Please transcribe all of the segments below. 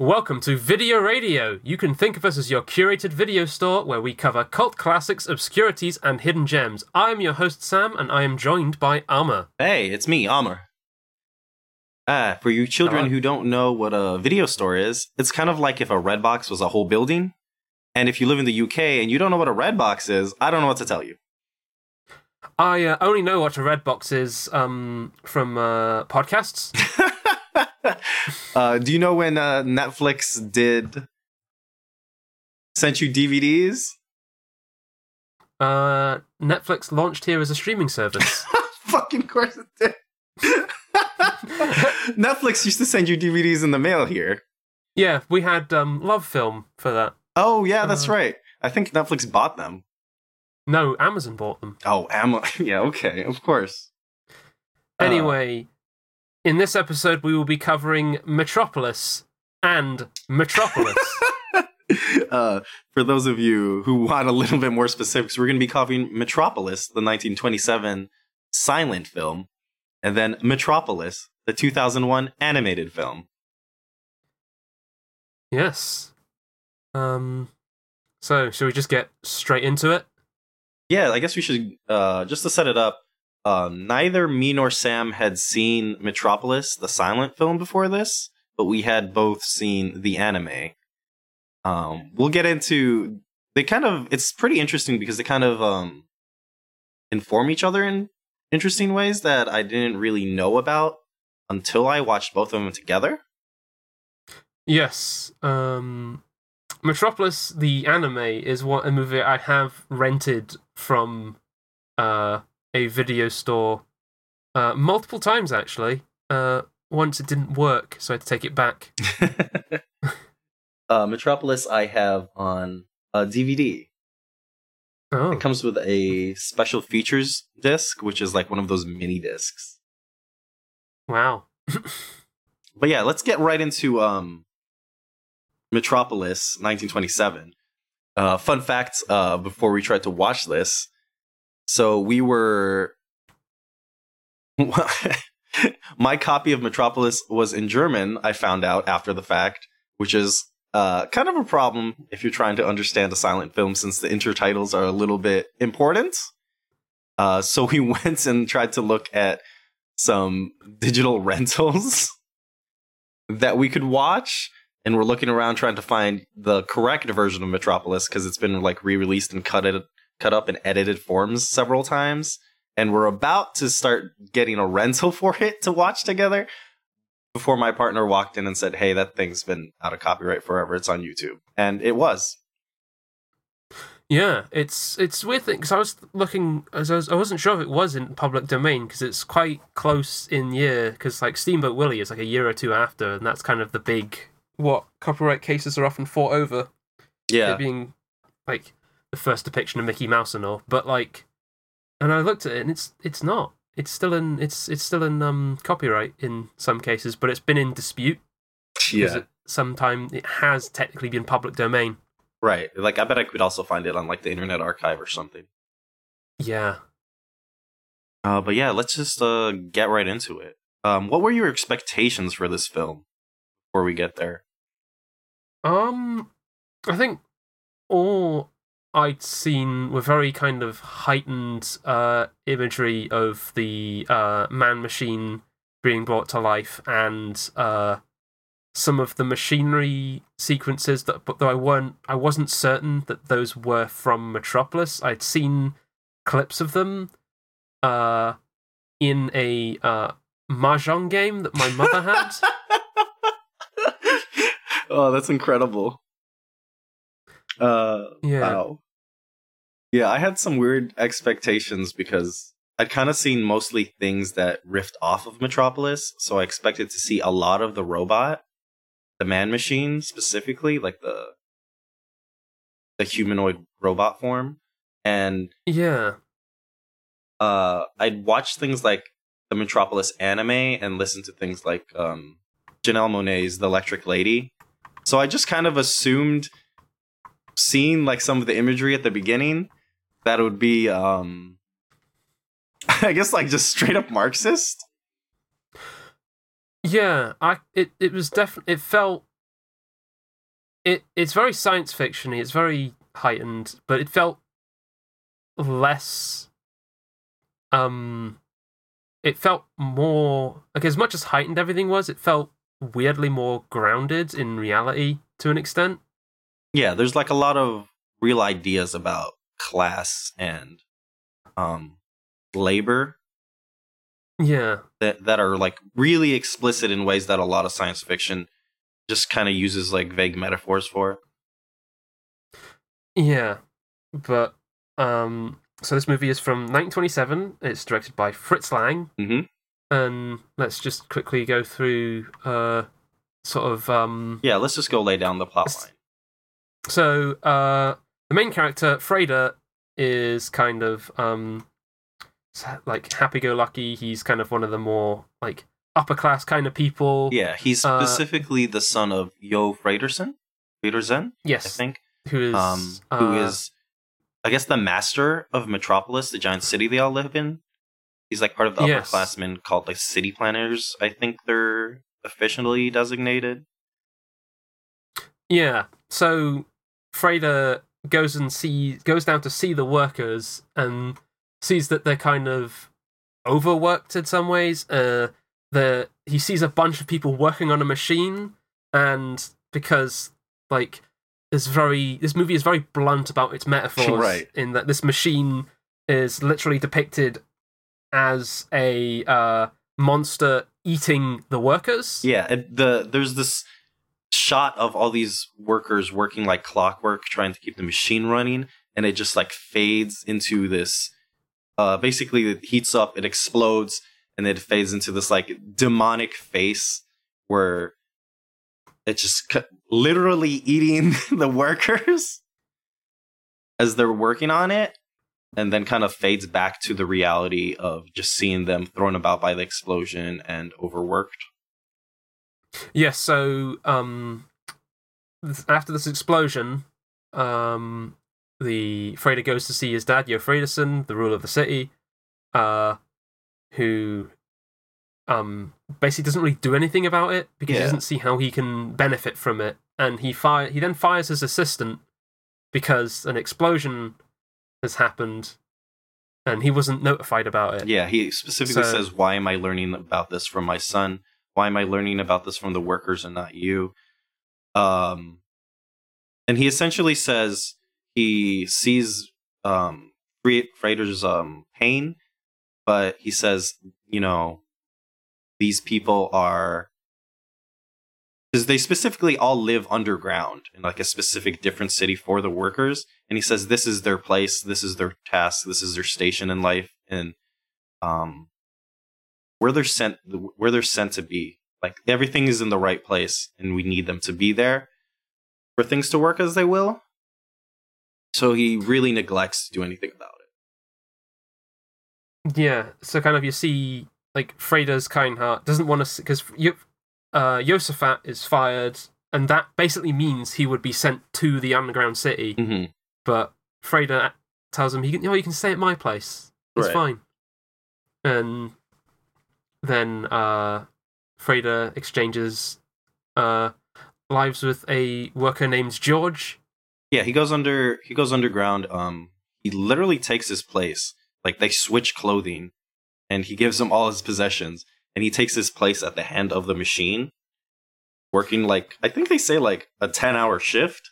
Welcome to Video Radio. You can think of us as your curated video store where we cover cult classics, obscurities, and hidden gems. I am your host, Sam, and I am joined by Alma. Hey, it's me, Amr. Ah, for you children Hello. who don't know what a video store is, it's kind of like if a Redbox was a whole building. And if you live in the UK and you don't know what a Redbox is, I don't know what to tell you. I uh, only know what a Redbox is um, from uh, podcasts. uh, do you know when uh, Netflix did sent you DVDs? Uh, Netflix launched here as a streaming service. Fucking course it did. Netflix used to send you DVDs in the mail here. yeah, we had um, Love Film for that. Oh yeah, that's Uh. right. I think Netflix bought them. No, Amazon bought them. Oh, Amazon. Yeah, okay, of course. Uh, Anyway, in this episode, we will be covering Metropolis and Metropolis. uh, for those of you who want a little bit more specifics, we're going to be covering Metropolis, the 1927 silent film, and then Metropolis, the 2001 animated film. yes. Um. So, should we just get straight into it? Yeah, I guess we should uh, just to set it up. Um, neither me nor Sam had seen Metropolis, the silent film, before this, but we had both seen the anime. Um, we'll get into they kind of. It's pretty interesting because they kind of um, inform each other in interesting ways that I didn't really know about until I watched both of them together. Yes. Um. Metropolis, the anime, is what a movie I have rented from uh a video store uh multiple times actually. Uh, once it didn't work, so I had to take it back. uh, Metropolis, I have on a DVD. Oh, It comes with a special features disc, which is like one of those mini discs. wow. But yeah, let's get right into um, Metropolis 1927. Uh, fun fact uh, before we tried to watch this. So we were. My copy of Metropolis was in German, I found out after the fact, which is uh, kind of a problem if you're trying to understand a silent film since the intertitles are a little bit important. Uh, so we went and tried to look at some digital rentals that we could watch and we're looking around trying to find the correct version of Metropolis because it's been like re-released and cut it cut up in edited forms several times and we're about to start getting a rental for it to watch together before my partner walked in and said, "Hey, that thing's been out of copyright forever. It's on YouTube." And it was. Yeah, it's it's weird thing because I was looking, as I, was, I wasn't sure if it was in public domain because it's quite close in year. Because like Steamboat Willie is like a year or two after, and that's kind of the big what copyright cases are often fought over. Yeah. Being like the first depiction of Mickey Mouse and all, but like, and I looked at it and it's it's not. It's still in it's it's still in um copyright in some cases, but it's been in dispute. 'cause It, sometime it has technically been public domain. Right. Like I bet I could also find it on like the Internet Archive or something. Yeah. Uh, but yeah, let's just uh, get right into it. Um, what were your expectations for this film before we get there? Um, I think all I'd seen were very kind of heightened uh, imagery of the uh, man machine being brought to life and uh, some of the machinery sequences that, but though I weren't, I wasn't certain that those were from Metropolis. I'd seen clips of them uh, in a uh, mahjong game that my mother had. oh, that's incredible. Uh, Yeah. wow. Yeah, I had some weird expectations because I'd kind of seen mostly things that riffed off of Metropolis, so I expected to see a lot of the robot, the man machine specifically, like the the humanoid robot form, and Yeah. uh, I'd watch things like the Metropolis anime and listen to things like um, Janelle Monae's The Electric Lady. So I just kind of assumed, seeing like some of the imagery at the beginning, that would be, um, I guess, like just straight up Marxist. Yeah, I it it was definitely it felt it it's very science fictiony. It's very heightened, but it felt less. Um, it felt more like as much as heightened everything was. It felt weirdly more grounded in reality to an extent. Yeah, there's like a lot of real ideas about class and um labor Yeah, that that are like really explicit in ways that a lot of science fiction just kind of uses like vague metaphors for. yeah, but um, so this movie is from 1927. It's directed by Fritz Lang, Mhm. and let's just quickly go through uh, sort of um. Yeah, let's just go lay down the plot line. So uh, the main character Freder is kind of um, like happy-go-lucky. He's kind of one of the more like upper class kind of people. Yeah, he's Uh, specifically the son of Joh Fredersen, Fredersen, Yes, I think, Who is um, who uh, is, I guess, the master of Metropolis, the giant city they all live in. He's like part of the Yes. upperclassmen called like city planners. I think they're officially designated. Yeah. So Freder goes and sees goes down to see the workers and sees that they're kind of overworked in some ways. Uh the he sees a bunch of people working on a machine and because like this very this movie is very blunt about its metaphors Right. in that this machine is literally depicted as a uh monster eating the workers. Yeah, the there's this shot of all these workers working like clockwork, trying to keep the machine running, and it just like fades into this. Uh, basically, it heats up, it explodes, and it fades into this like demonic face where it's just c- literally eating the workers as they're working on it, and then kind of fades back to the reality of just seeing them thrown about by the explosion and overworked. Yes, so um, th- after this explosion, um, the Freder goes to see his dad, Joh Fredersen, the ruler of the city, uh, who um, basically doesn't really do anything about it because he doesn't see how he can benefit from it, and he fire he then fires his assistant because an explosion has happened, and he wasn't notified about it. Yeah, he specifically So- says, "Why am I learning about this from my son? Why am I learning about this from the workers and not you?" Um, and he essentially says he sees um Fre- Frater's um pain, but he says, you know, these people are because they specifically all live underground in like a specific different city for the workers. And he says this is their place. This is their task. This is their station in life. And um where they're sent where they're sent to be like everything is in the right place and we need them to be there for things to work as they will so he really neglects to do anything about it Yeah, so kind of you see like Freder's kind heart doesn't want to because uh, Josaphat is fired, and that basically means he would be sent to the underground city. mm-hmm. But Freder tells him, "He can, you know, you can stay at my place. It's Right. fine." And then uh, Freder exchanges uh, lives with a worker named George. yeah he goes under he goes underground um he literally takes his place like they switch clothing and he gives him all his possessions and he takes his place at the hand of the machine working like i think they say like a 10 hour shift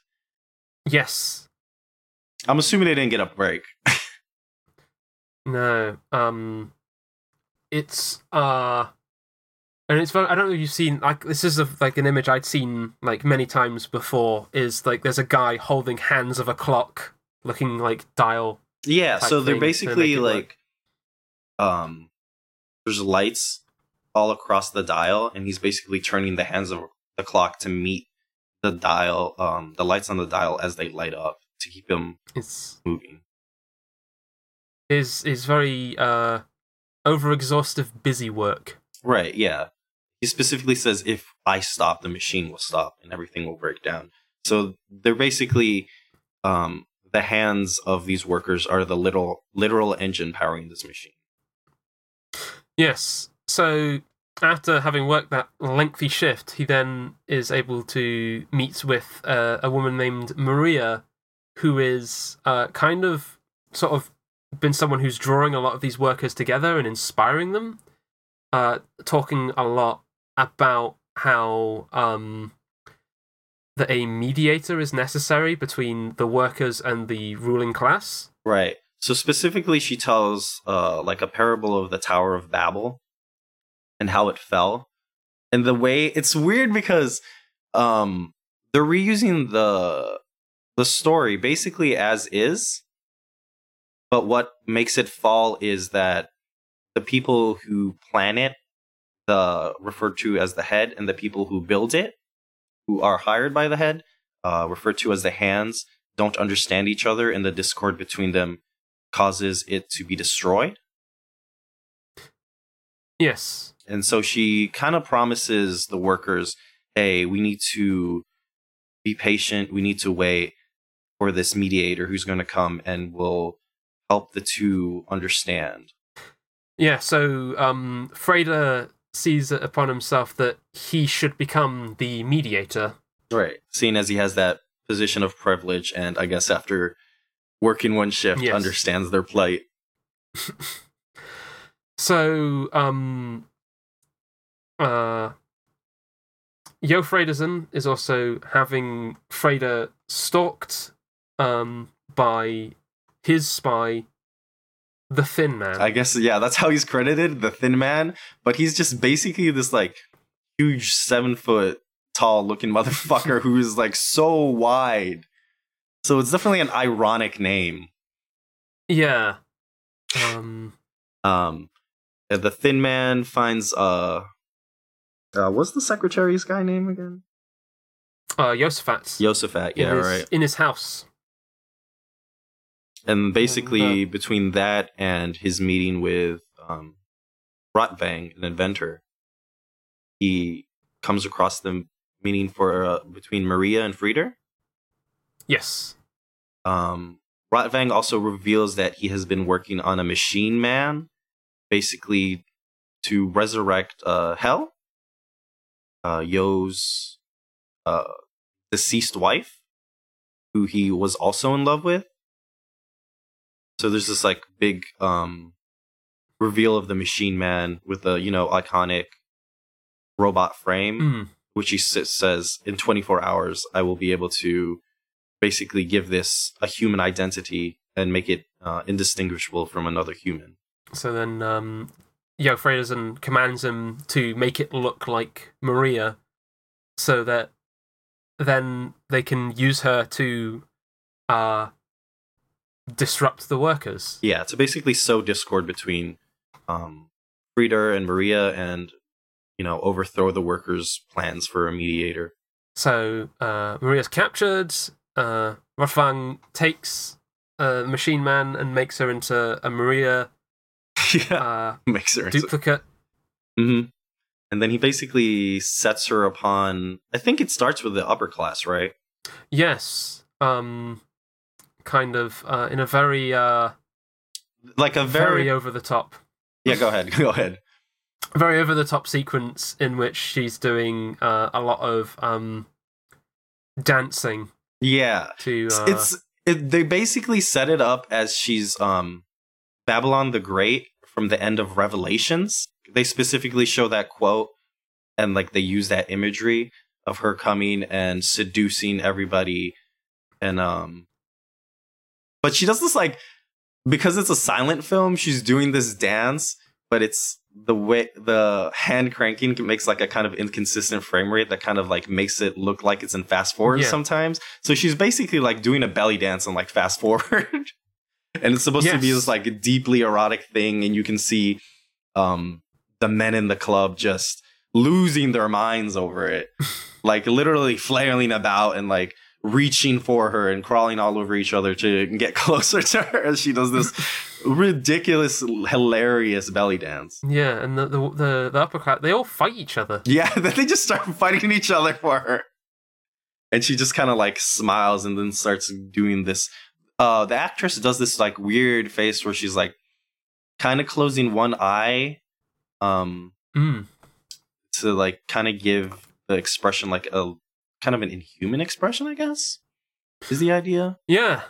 Yes, i'm assuming they didn't get a break No. Um it's uh and it's very, I don't know if you've seen like this is a, like an image I'd seen like many times before is like there's a guy holding hands of a clock looking like dial. yeah so they're basically it work. like um there's lights all across the dial and he's basically turning the hands of the clock to meet the dial um the lights on the dial as they light up to keep them It's moving is is very uh over exhaustive busy work. Right, yeah. He specifically says if I stop, the machine will stop and everything will break down. So they're basically um the hands of these workers are the little literal engine powering this machine. Yes. So after having worked that lengthy shift, he then is able to meet with uh, a woman named Maria, who is uh, kind of sort of been someone who's drawing a lot of these workers together and inspiring them, uh, talking a lot about how um, that a mediator is necessary between the workers and the ruling class. Right. So specifically, she tells uh, like a parable of the Tower of Babel and how it fell, and the way it's weird because um, they're reusing the the story basically as is, but what makes it fall is that the people who plan it, the referred to as the head, and the people who build it, who are hired by the head, uh, referred to as the hands, don't understand each other, and the discord between them causes it to be destroyed. Yes. And so she kind of promises the workers, hey, we need to be patient. We need to wait for this mediator who's going to come and will help the two understand. Yeah, so um, Freder sees it upon himself that he should become the mediator. Right. Seeing as he has that position of privilege, and I guess after working one shift, Yes. understands their plight. So, um, uh, Joh Fredersen is also having Freder stalked um, by his spy, the Thin Man. I guess, yeah, that's how he's credited, the thin man. But he's just basically this like huge seven foot tall looking motherfucker who is like so wide. So it's definitely an ironic name. yeah. Um, Um, the Thin Man finds uh, uh, what's the secretary's guy name again? uh. Josaphat. in Yeah, his, right. In his house. And basically, between that and his meeting with um, Rotwang, an inventor, he comes across the meeting for uh, between Maria and Frieder. Yes. Um, Rotwang also reveals that he has been working on a machine man, basically to resurrect uh, Hel, uh, Joh's uh, deceased wife, who he was also in love with. So there's this like big um, reveal of the machine man with the you know iconic robot frame Mm. which he says in 24 hours I will be able to basically give this a human identity and make it uh, indistinguishable from another human. So then, um, Joh Fredersen commands him to make it look like Maria, so that then they can use her to uh, disrupt the workers. Yeah, to basically sow discord between um, Frieder and Maria and you know overthrow the workers' plans for a mediator. So uh, Maria's captured. Uh, Rotwang takes uh, Machine Man and makes her into a Maria yeah, uh, makes her. into- duplicate. Mhm. And then he basically sets her upon. I think it starts with the upper class, right? Yes. Um, kind of uh, in a very uh, Like a very very. over the top. yeah, go ahead. Go ahead. very over the top sequence in which she's doing uh, a lot of um, dancing Yeah, to. Uh, it's it, they basically set it up as she's um Babylon the Great from the end of Revelations. They specifically show that quote and like they use that imagery of her coming and seducing everybody and um but she does this like because it's a silent film she's doing this dance but it's the way the hand cranking makes like a kind of inconsistent frame rate that kind of like makes it look like it's in fast forward Yeah. sometimes. So she's basically like doing a belly dance and like fast forward. And it's supposed to be this like deeply erotic thing and you can see um the men in the club just losing their minds over it. Like literally flailing about and like reaching for her and crawling all over each other to get closer to her as she does this ridiculous hilarious belly dance yeah, and the, the the the upper class they all fight each other. yeah then they just start fighting each other for her and she just kind of like smiles and then starts doing this uh the actress does this like weird face where she's like kind of closing one eye um Mm. to like kind of give the expression like a kind of an inhuman expression, I guess, is the idea, Yeah.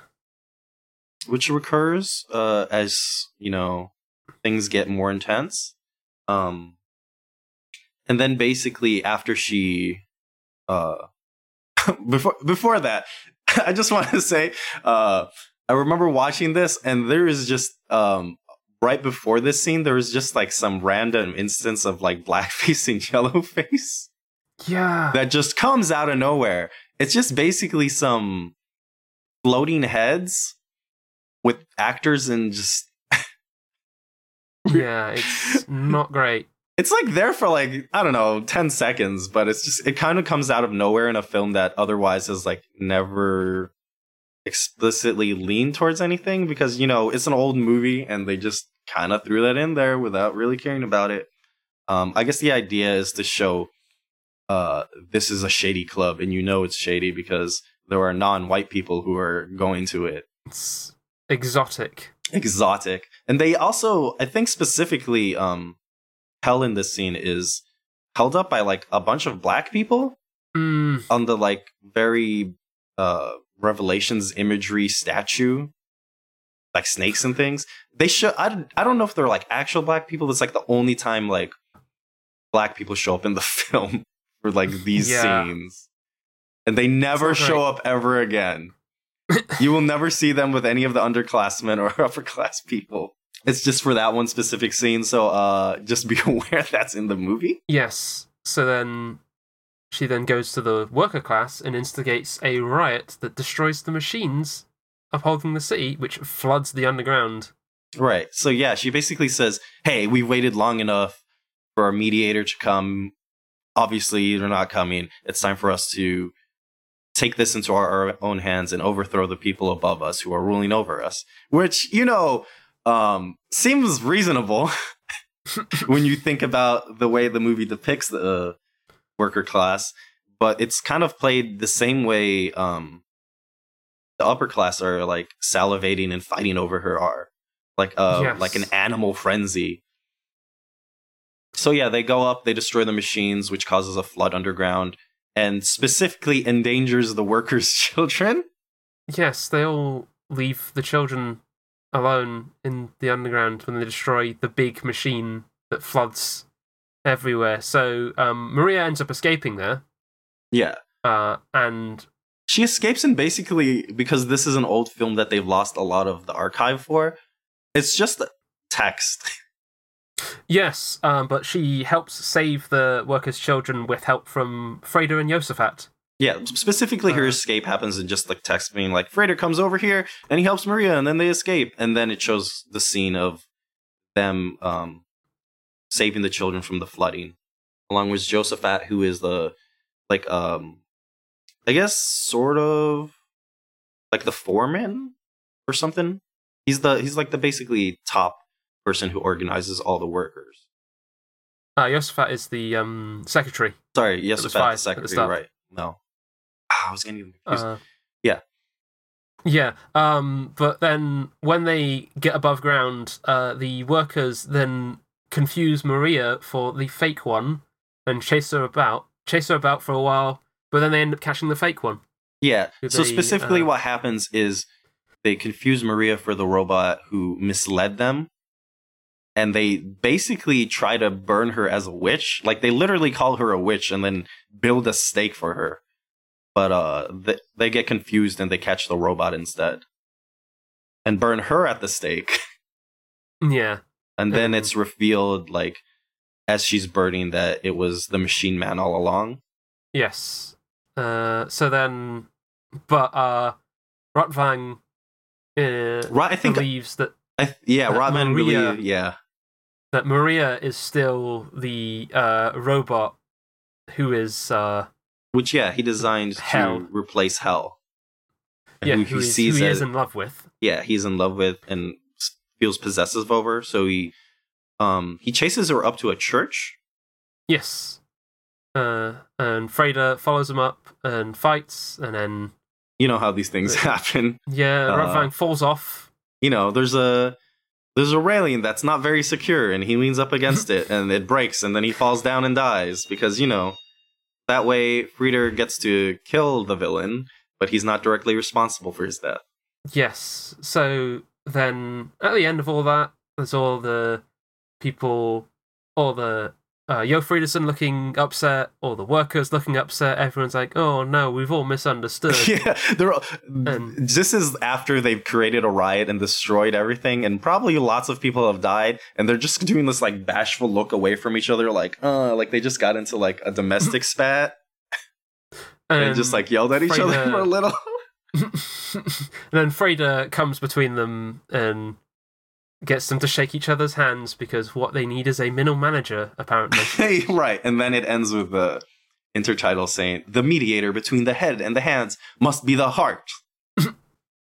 which recurs uh, as you know things get more intense. Um, and then basically after she, uh, before before that, I just want to say, uh, I remember watching this, and there is just um right before this scene, there was just like some random instance of like blackface and yellowface Yeah. that just comes out of nowhere. It's just basically some floating heads with actors and just yeah, it's not great. it's like there for like I don't know 10 seconds, but it's just it kind of comes out of nowhere in a film that otherwise is like never explicitly leaned towards anything because you know it's an old movie and they just kind of threw that in there without really caring about it. Um, I guess the idea is to show uh, this is a shady club and you know it's shady because there are non-white people who are going to it. It's exotic. exotic. And they also i think specifically um hell in this scene is held up by like a bunch of black people Mm, on the like very uh revelations imagery statue like snakes and things. They show I, don't- I don't know if they're like actual black people. It's like the only time like black people show up in the film for like these Yeah. scenes and they never show up ever again you will never see them with any of the underclassmen or upper class people it's just for that one specific scene so uh just be aware that's in the movie yes. So then she then goes to the worker class and instigates a riot that destroys the machines upholding the city, which floods the underground. Right. So yeah, she basically says, "Hey, we waited long enough for a mediator to come. Obviously, they're not coming. It's time for us to take this into our, our own hands and overthrow the people above us who are ruling over us." Which, you know, um seems reasonable when you think about the way the movie depicts the uh, worker class, but it's kind of played the same way um the upper class are like salivating and fighting over her are like uh Yes. like an animal frenzy so yeah they go up they destroy the machines which causes a flood underground and specifically endangers the workers children. Yes, they all leave the children alone in the underground when they destroy the big machine that floods everywhere. So um, Maria ends up escaping there, yeah. Uh, and she escapes and basically because this is an old film that they've lost a lot of the archive for. It's just text yes, um, but she helps save the workers' children with help from Freder and Josaphat. yeah specifically her Uh. escape happens in just like text being like Frater comes over here and he helps maria and then they escape and then it shows the scene of them um saving the children from the flooding along with Josaphat who is the like um i guess sort of like the foreman or something he's the he's like the basically top person who organizes all the workers Uh, Josaphat is the um, secretary. sorry yes was the five at the secretary right no Ah, i was getting confused Uh, Yeah. Yeah. Um, but then when they get above ground, uh, the workers then confuse Maria for the fake one and chase her about, chase her about for a while, but then they end up catching the fake one. Yeah. Do So specifically, uh, what happens is they confuse Maria for the robot who misled them, and they basically try to burn her as a witch. Like they literally call her a witch and then build a stake for her. But uh, they, they get confused and they catch the robot instead, and burn her at the stake. Yeah. And then it's revealed, like as she's burning, that it was the Machine Man all along. Yes. Uh, so then, but uh, Rotwang uh, Right? I think. believes that I, yeah, that Rodman Maria- really. Yeah. That Maria is still the uh, robot who is uh, Which yeah, he designed Hel. to replace Hel. Yeah, who who, he sees who he is in love with. yeah, he's in love with and feels possessive over. So he um he chases her up to a church. Yes. Uh, and Freder follows him up and fights, and then You know how these things Uh, happen. yeah, Uh, Rotwang falls off. You know, there's a there's a railing that's not very secure and he leans up against it and it breaks and then he falls down and dies because you know that way Frieder gets to kill the villain but he's not directly responsible for his death Yes. So then at the end of all that, there's all the people, all the uh, Joh Fredersen looking upset, all the workers looking upset. Everyone's like, oh no, we've all misunderstood. yeah they're all, And- this is after they've created a riot and destroyed everything and probably lots of people have died and they're just doing this like bashful look away from each other like uh like they just got into like a domestic spat and, just like yelled at each other for a little and then Freder comes between them and gets them to shake each other's hands because what they need is a middle manager, apparently. Hey, right. And then it ends with the intertitle saying, The mediator between the head and the hands must be the heart,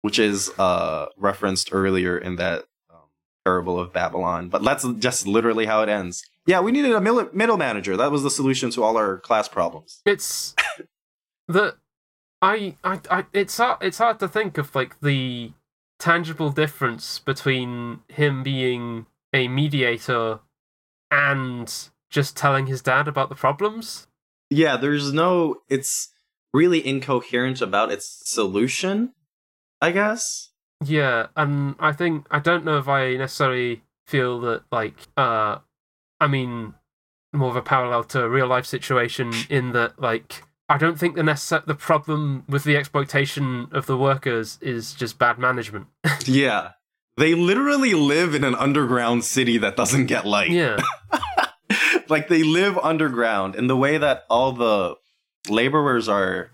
which is uh, referenced earlier in that um, parable of Babylon. But that's just literally how it ends. Yeah, we needed a mil- middle manager. That was the solution to all our class problems. it's that I, I, I, it's hard, it's hard to think of like the tangible difference between him being a mediator and just telling his dad about the problems. Yeah, there's no. It's really incoherent about its solution, I guess. Yeah, and I think I don't know if I necessarily feel that like uh I mean more of a parallel to a real life situation in that like I don't think the necessar- the problem with the exploitation of the workers is just bad management. Yeah. They literally live in an underground city that doesn't get light. yeah. like they live underground and the way that all the laborers are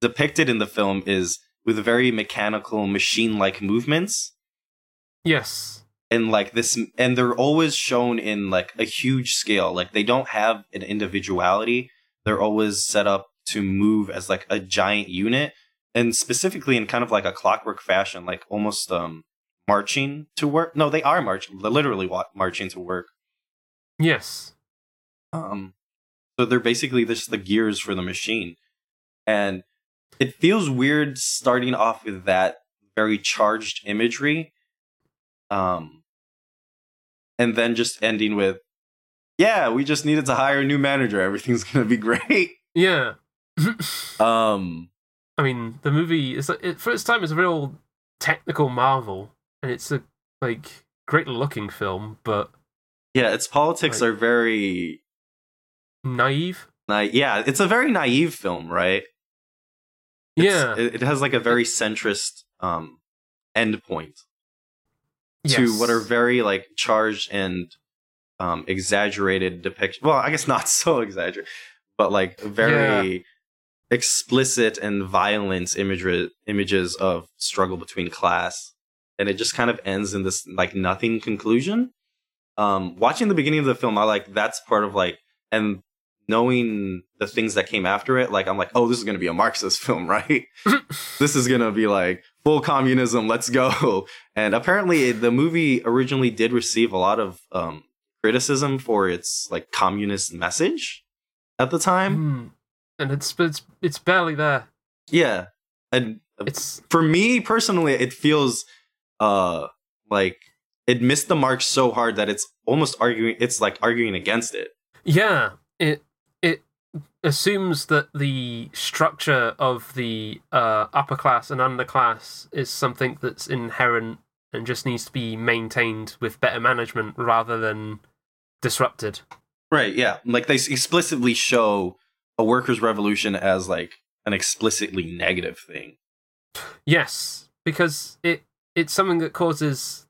depicted in the film is with very mechanical machine-like movements Yes. and like this and they're always shown in like a huge scale like they don't have an individuality they're always set up to move as like a giant unit and specifically in kind of like a clockwork fashion like almost um marching to work no they are marching literally marching to work Yes. um, so they're basically just the gears for the machine, and it feels weird starting off with that very charged imagery, um, and then just ending with, "Yeah, we just needed to hire a new manager. Everything's gonna be great." Yeah. Um, I mean, the movie is it, for its time is a real technical marvel, and it's a like great looking film, but yeah, its politics Right. are very, naive. na- yeah, it's a very naive film, right? It's- yeah. it, it has like a very centrist um endpoint to yes. what are very like charged and um exaggerated depiction well i guess not so exaggerated but like very explicit and violent imagery images of struggle between class. And it just kind of ends in this like nothing conclusion. Um watching the beginning of the film i like that's part of like and knowing the things that came after it like i'm like oh this is going to be a marxist film right? This is gonna be like full communism let's go. And apparently the movie originally did receive a lot of um, criticism for its like communist message at the time. Hmm. And it's it's it's barely there. yeah and It's for me personally it feels uh like it missed the mark so hard that it's almost arguing it's like arguing against it yeah. It it assumes that the structure of the uh, upper class and underclass is something that's inherent and just needs to be maintained with better management rather than disrupted. right yeah like they explicitly show a workers revolution as like an explicitly negative thing Yes, because it it's something that causes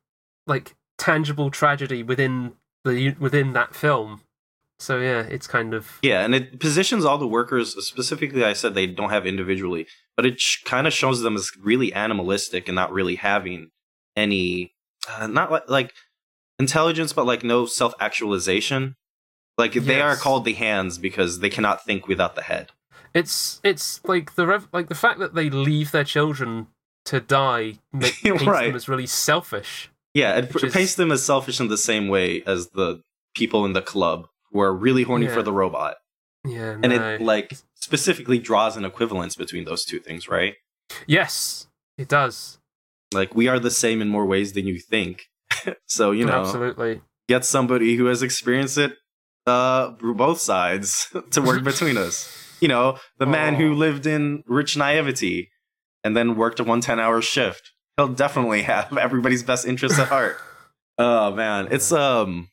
like tangible tragedy within the within that film. So yeah, it's kind of Yeah, and it positions all the workers specifically. I said they don't have individually, but it sh- kind of shows them as really animalistic and not really having any, uh, not like, like intelligence, but like no self actualization. Like they are called the hands because they cannot think without the head. it's it's like the rev- like the fact that they leave their children to die make, paints Right. them as really selfish. Yeah, it Which p- paints them as selfish in the same way as the people in the club who are really horny Yeah. for the robot, Yeah, and no. it like specifically draws an equivalence between those two things, right? yes, it does. Like we are the same in more ways than you think. so you know, absolutely. get somebody who has experienced it uh both sides to work between us. You know, the man who Oh. lived in rich naivety and then worked a one 10 hour shift. He'll definitely have everybody's best interests at heart. Oh man, it's um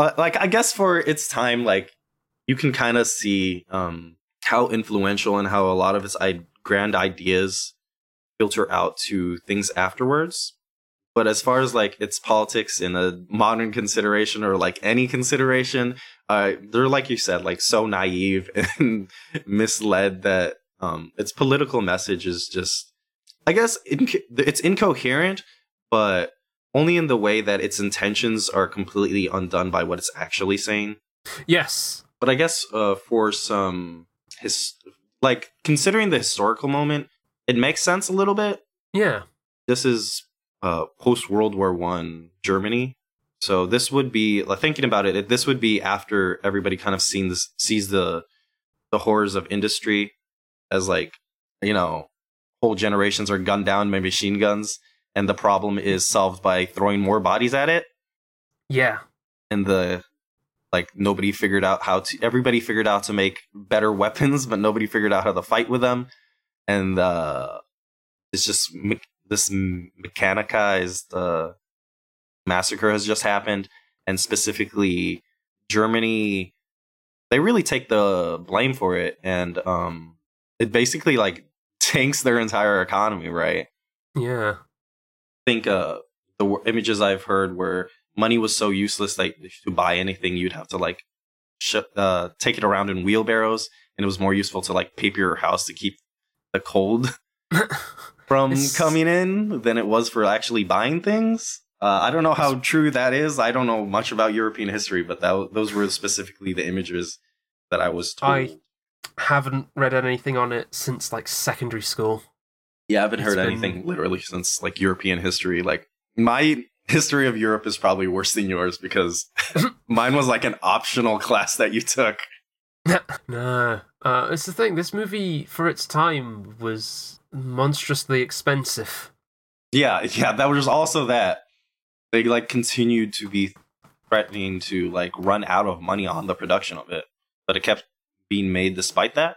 uh, like I guess for its time like you can kind of see um how influential and how a lot of his I- grand ideas filter out to things afterwards. But as far as like its politics in a modern consideration or like any consideration, uh, they're like you said, like so naive and misled that um, its political message is just, I guess, inc- it's incoherent, but only in the way that its intentions are completely undone by what it's actually saying. Yes. But I guess uh, for some his like considering the historical moment, it makes sense a little bit. Yeah. This is uh, post World War One Germany, so this would be like thinking about it. This would be after everybody kind of seen this sees the the horrors of industry as like you know whole generations are gunned down by machine guns, and the problem is solved by throwing more bodies at it Yeah. and the like nobody figured out how to everybody figured out to make better weapons but nobody figured out how to fight with them and uh it's just this m- mechanicized uh massacre has just happened and specifically germany they really take the blame for it and um it basically like tanks their entire economy right Yeah. I think uh the w- images I've heard where money was so useless that to buy anything you'd have to like sh- uh, take it around in wheelbarrows, and it was more useful to like paper your house to keep the cold from It's- coming in than it was for actually buying things. Uh, I don't know how true that is. I don't know much about European history, but that those were specifically the images that I was told. I- Haven't read anything on it since like secondary school. Yeah, I haven't It's heard been- anything literally since like European history. Like my history of Europe is probably worse than yours because mine was like an optional class that you took. no. Uh, it's the thing. This movie, for its time, was monstrously expensive. Yeah, yeah, that was also that. They like continued to be threatening to like run out of money on the production of it, but it kept being made despite that.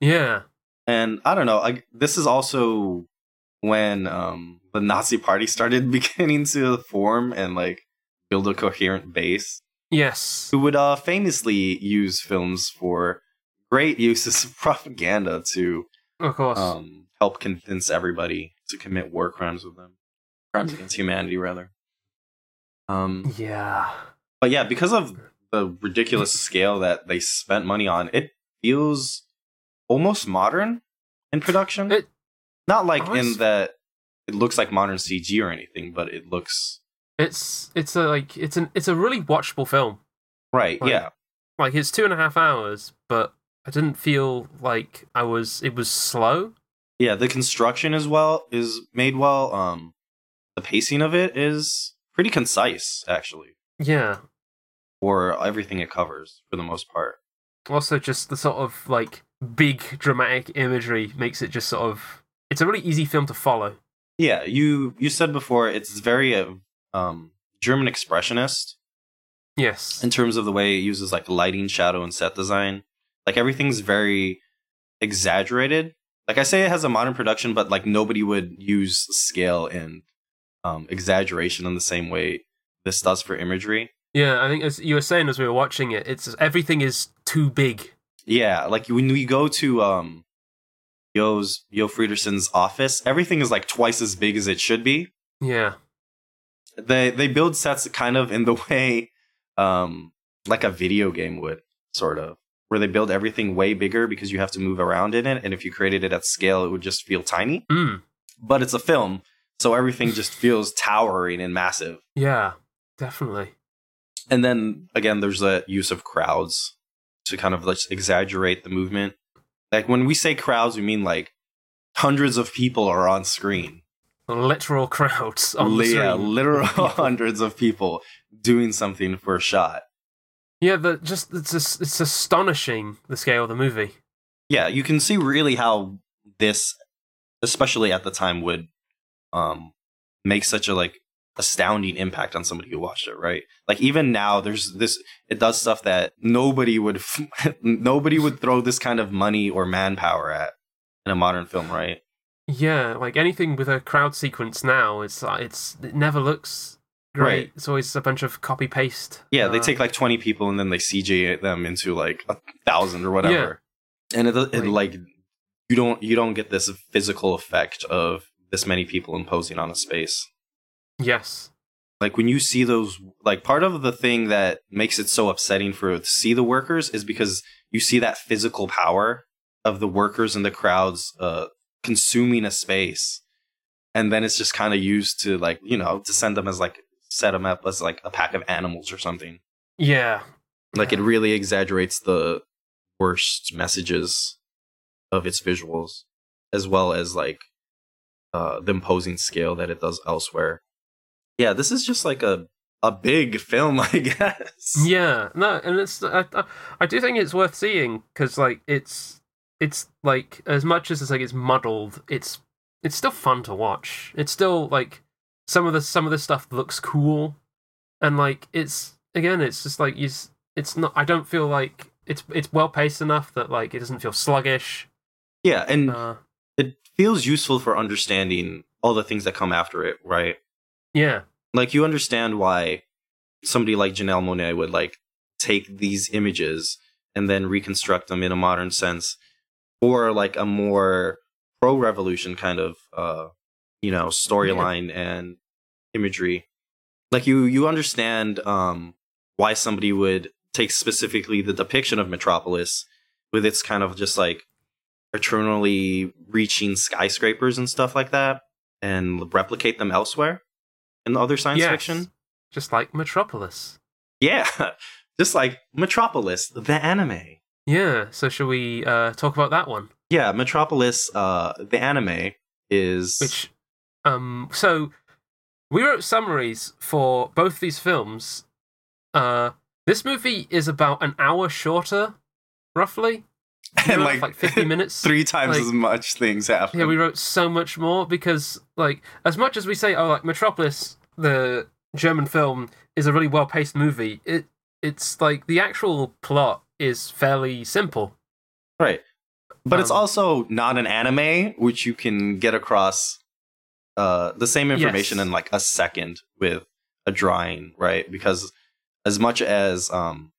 Yeah. And I don't know, like this is also when um the Nazi party started beginning to form and like build a coherent base. Yes. who would uh, famously use films for great uses of propaganda to Of course. um, help convince everybody to commit war crimes with them, crimes against humanity, rather. Um, yeah. but yeah, because of the ridiculous scale that they spent money on, it feels almost modern in production. It- Not like in that it looks like modern CG or anything, but it looks It's it's a like it's an it's a really watchable film. right. Like- yeah, Like it's two and a half hours, but I didn't feel like I was. It was slow. Yeah, the construction as well is made well. Um, the pacing of it is pretty concise, actually, Yeah. for everything it covers for the most part. Also, just the sort of like big dramatic imagery makes it just sort of. It's a really easy film to follow. Yeah, you you said before it's very uh, um German expressionist Yes. in terms of the way it uses like lighting, shadow, and set design. Like everything's very exaggerated. Like I say, it has a modern production, but like nobody would use scale and um, exaggeration in the same way this does for imagery. Yeah, I think as you were saying as we were watching it, it's everything is too big. Yeah, like when we go to um Joh's Joh Fredersen's office, everything is like twice as big as it should be. Yeah. They they build sets kind of in the way um like a video game would, sort of. Where they build everything way bigger because you have to move around in it, and if you created it at scale, it would just feel tiny. Mm. But it's a film, so everything just feels towering and massive. Yeah. Definitely. And then again, there's the use of crowds to kind of like exaggerate the movement. Like when we say crowds, we mean like hundreds of people are on screen. Literal crowds on yeah, screen. literal hundreds of people doing something for a shot. Yeah, the just it's just, it's astonishing the scale of the movie. Yeah, you can see really how this, especially at the time, would um make such a like astounding impact on somebody who watched it, right? Like even now, there's this. It does stuff that nobody would nobody would throw this kind of money or manpower at in a modern film, right? Yeah, like anything with a crowd sequence now, it's uh, it's it never looks great. Right. It's always a bunch of copy paste. Yeah, they Uh, take like twenty people and then they CG them into like a thousand or whatever, Yeah. and it, it Like- like you don't you don't get this physical effect of this many people imposing on a space. Yes. like when you see those like part of the thing that makes it so upsetting for to see the workers is because you see that physical power of the workers and the crowds uh consuming a space and then it's just kind of used to like you know to send them as like set them up as like a pack of animals or something Yeah. like it really exaggerates the worst messages of its visuals as well as like uh the imposing scale that it does elsewhere yeah this is just like a a big film i guess Yeah. No, and it's I, I, I do think it's worth seeing because like it's it's like as much as it's like it's muddled, it's it's still fun to watch. It's still like some of the some of the stuff looks cool, and like it's again, it's just like you. It's not. I don't feel like it's it's well paced enough that like it doesn't feel sluggish. yeah and Uh, it feels useful for understanding all the things that come after it right yeah. like you understand why somebody like Janelle Monáe would like take these images and then reconstruct them in a modern sense or like a more pro revolution kind of uh you know storyline and imagery like you you understand um why somebody would take specifically the depiction of metropolis with its kind of just like eternally reaching skyscrapers and stuff like that and replicate them elsewhere in other science Yes. fiction Just like Metropolis. yeah just like metropolis the anime Yeah. So shall we uh, talk about that one? yeah metropolis uh the anime is Which, um, so we wrote summaries for both these films. Uh, this movie is about an hour shorter, roughly. And like, like fifty minutes. three times Like- as much things happen Yeah, we wrote so much more because, like, as much as we say, oh, like Metropolis, the German film, is a really well-paced movie. It it's like the actual plot is fairly simple. right but it's Um, also not an anime which you can get across uh the same information Yes. in like a second with a drawing right because as much as um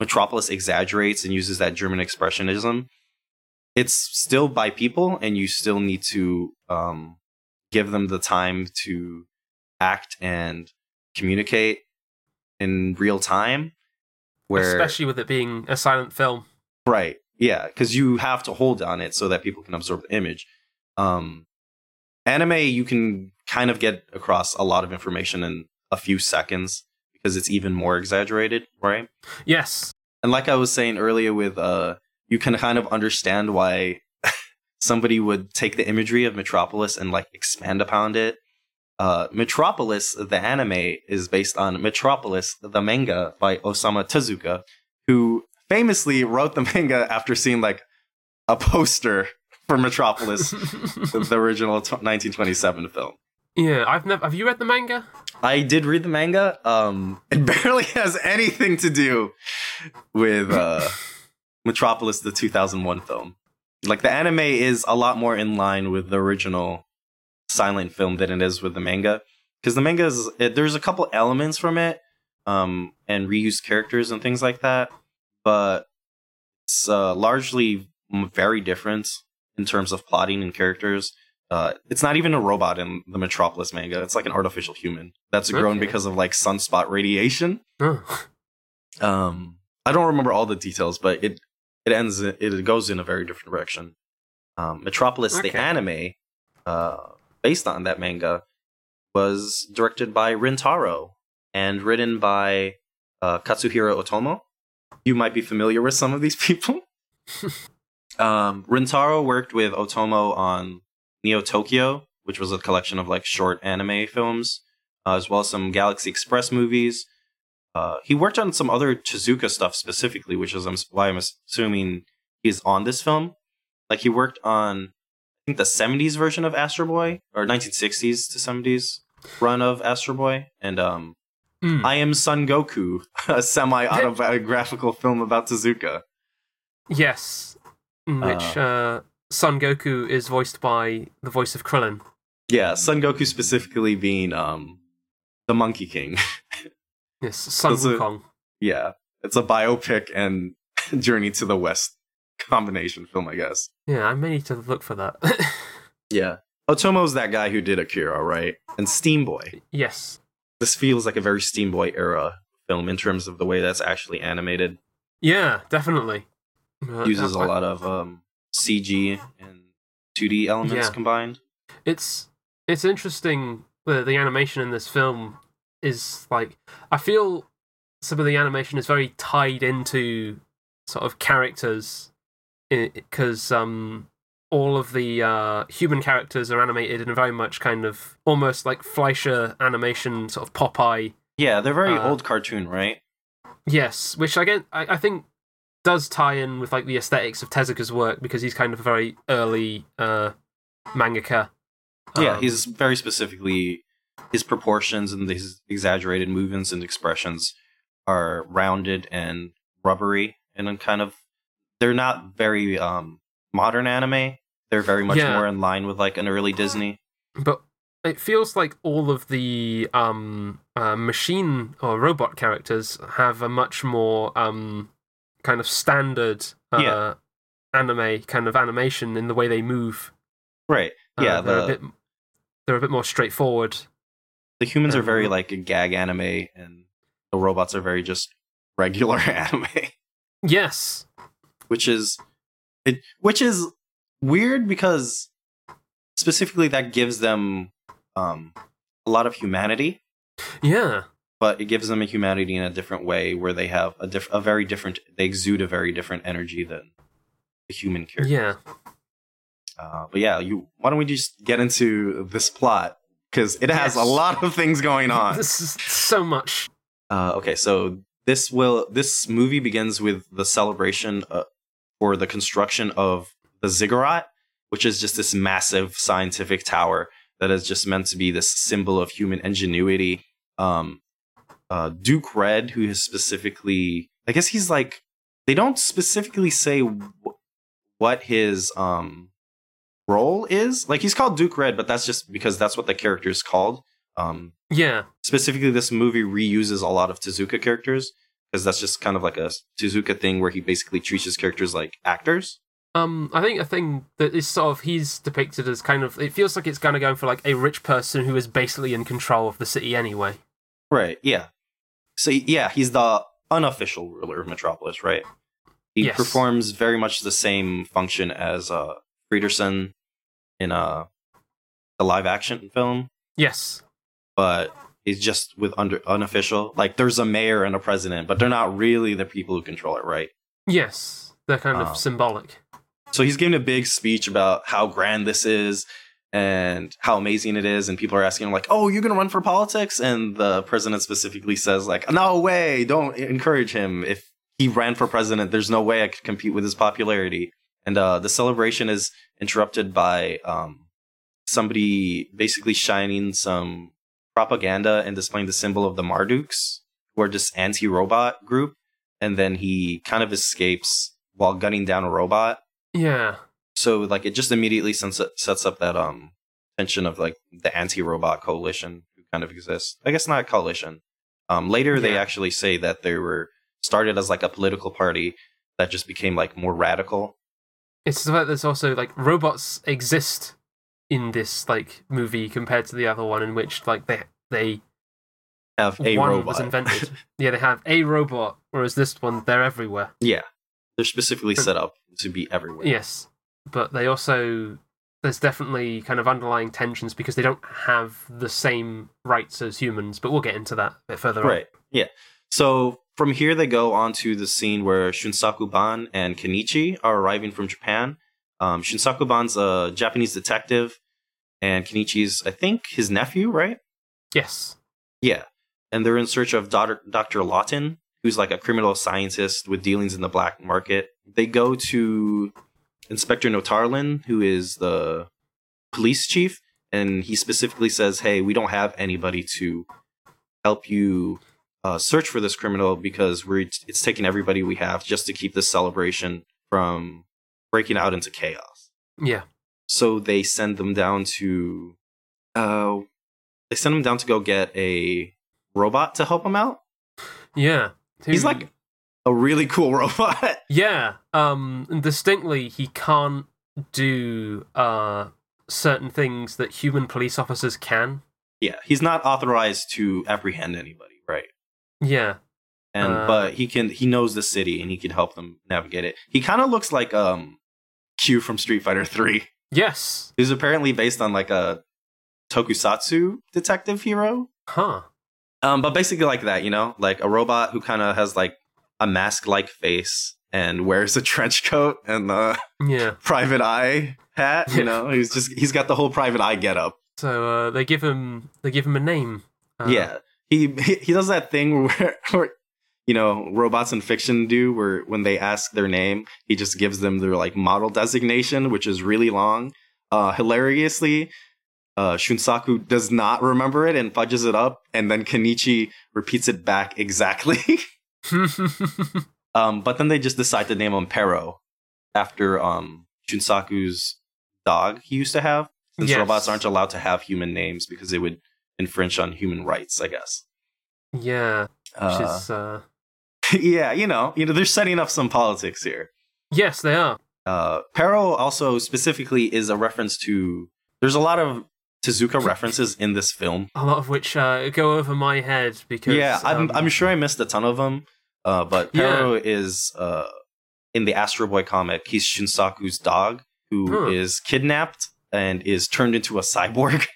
metropolis exaggerates and uses that german expressionism it's still by people and you still need to um give them the time to act and communicate in real time where especially with it being a silent film. Right. Yeah, because you have to hold on it so that people can absorb the image. Um, anime, you can kind of get across a lot of information in a few seconds because it's even more exaggerated, right? Yes, And like I was saying earlier, with uh, you can kind of understand why somebody would take the imagery of Metropolis and like expand upon it. Uh, Metropolis, the anime, is based on Metropolis, the manga by Osamu Tezuka, who famously wrote the manga after seeing like a poster for Metropolis, the original t- 1927 film. yeah. I've never. Have you read the manga? I did read the manga. Um, it barely has anything to do with uh, Metropolis, the 2001 film. Like the anime is a lot more in line with the original silent film than it is with the manga, because the manga is it, there's a couple elements from it, um, and reused characters and things like that, but it's uh, largely very different in terms of plotting and characters. Uh, it's not even a robot in the Metropolis manga. It's like an artificial human that's grown Okay. because of like sunspot radiation. Oh. Um, I don't remember all the details, but it it ends it goes in a very different direction. Um, Metropolis, the anime, uh, based on that manga, was directed by Rintaro and written by uh, Katsuhiro Otomo. You might be familiar with some of these people. um, Rintaro worked with Otomo on Neo Tokyo, which was a collection of like short anime films, uh, as well as some Galaxy Express movies. Uh, he worked on some other Tezuka stuff specifically, which is why I'm assuming he's on this film. Like he worked on, I think the '70s version of Astro Boy or 1960s to '70s. run of Astro Boy, and um, Mm. I am Son Goku, a semi-autobiographical film about Tezuka. yes, which uh, Son Goku is voiced by the voice of Krillin. Yeah, Son Goku specifically being um, the Monkey King. Yes, Son are- Wukong. yeah, it's a biopic and Journey to the West combination film, I guess. Yeah, I may need to look for that. Yeah. Otomo's that guy who did Akira, right? And Steamboy. yes. This feels like a very Steamboy era film in terms of the way that's actually animated. Yeah, definitely. Uh, Uses a lot of um, CG and 2D elements Yeah. combined. it's it's interesting the the animation in this film is like I feel some of the animation is very tied into sort of characters because um all of the uh, human characters are animated in a very much kind of almost like Fleischer animation sort of Popeye Yeah, they're very Uh, old cartoon, right? Yes, which again I, I think does tie in with like the aesthetics of Tezuka's work because he's kind of a very early uh, mangaka. Yeah, Um, he's very specifically his proportions and his exaggerated movements and expressions are rounded and rubbery and then kind of they're not very um modern anime. They're very much Yeah. more in line with like an early Disney. but it feels like all of the um, uh, machine or robot characters have a much more um, kind of standard uh, Yeah. anime kind of animation in the way they move. Right. Uh, yeah, they're the a bit they're a bit more straightforward. the humans are very Mhm. like a gag anime and the robots are very just regular anime. Yes, which is it which is weird because specifically that gives them um a lot of humanity yeah, but it gives them a humanity in a different way where they have a diff- a very different they exude a very different energy than the human character yeah. uh, but yeah you why don't we just get into this plot because it has a lot of things going on This is so much. Uh, okay, so this will this movie begins with the celebration uh, for the construction of the ziggurat, which is just this massive scientific tower that is just meant to be this symbol of human ingenuity. Um, uh, Duke Red, who is specifically, I guess he's like, they don't specifically say wh- what his um role is. Like he's called Duke Red, but that's just because that's what the character is called. Um, Yeah, specifically this movie reuses a lot of Tezuka characters because that's just kind of like a Tezuka thing where he basically treats his characters like actors. Um, I think a thing that is sort of he's depicted as kind of it feels like it's kind of going for like a rich person who is basically in control of the city anyway. Right. Yeah. So yeah, he's the unofficial ruler of Metropolis, right? He Yes. performs very much the same function as uh Fredersen in uh the live action film, Yes. but he's just with under unofficial. Like there's a mayor and a president, but they're not really the people who control it, right? Yes. They're kind of Um, symbolic. So he's giving a big speech about how grand this is and how amazing it is, and people are asking him like, "Oh, you're gonna run for politics?" And the president specifically says like, "No way! Don't encourage him. If he ran for president, there's no way I could compete with his popularity." And uh, the celebration is interrupted by um, somebody basically shining some propaganda and displaying the symbol of the Marduks, who are this anti-robot group, and then he kind of escapes while gunning down a robot Yeah. So like it just immediately sets up, sets up that um tension of like the anti-robot coalition who kind of exists. I guess not a coalition. Um later they actually say that they were started as like a political party that just became like more radical. It's the fact that there's also like robots exist in this like movie compared to the other one in which like they they have a one robot. was invented. yeah, they have a robot, whereas this one they're everywhere. yeah. They're specifically But- set up to be everywhere. Yes, but they also there's definitely kind of underlying tensions because they don't have the same rights as humans. But we'll get into that a bit further on. Right. Yeah. So from here they go on to the scene where Shunsaku Ban and Kenichi are arriving from Japan. Um, Shunsaku Ban's a Japanese detective, and Kenichi's, I think, his nephew, right? Yes. Yeah. And they're in search of Dr. Dr. Laughton, who's like a criminal scientist with dealings in the black market. They go to Inspector Notarlin, who is the police chief, and he specifically says, "Hey, we don't have anybody to help you uh, search for this criminal because we're it's taking everybody we have just to keep this celebration from breaking out into chaos." Yeah. So they send them down to, uh, they send them down to go get a robot to help them out. Yeah. He's like a really cool robot. Yeah. Um distinctly he can't do uh certain things that human police officers can. yeah, he's not authorized to apprehend anybody, right? Yeah. and Uh, but he can he knows the city and he can help them navigate it. He kind of looks like um Q from Street Fighter 3. Yes. He's apparently based on like a tokusatsu detective hero. Huh. Um but basically like that, you know? Like a robot who kind of has like a mask-like face and wears a trench coat and a Yeah. private eye hat, you know? He's just he's got the whole private eye getup. So uh they give him they give him a name. Uh, yeah. He, he he does that thing where, where you know robots in fiction do where when they ask their name he just gives them their like model designation which is really long uh hilariously uh shunsaku does not remember it and fudges it up and then kenichi repeats it back exactly um but then they just decide to name him pero after um shunsaku's dog he used to have since Yes. robots aren't allowed to have human names because it would infringe on human rights i guess yeah. Which uh, is uh yeah, you know, you know, they're setting up some politics here. Yes, they are. Uh, Pero also specifically is a reference to. There's a lot of Tezuka references in this film. A lot of which uh, go over my head because yeah, I'm um, I'm sure I missed a ton of them. Uh, but Yeah. Is uh in the Astro Boy comic. He's Shunsaku's dog who is Huh. kidnapped and is turned into a cyborg.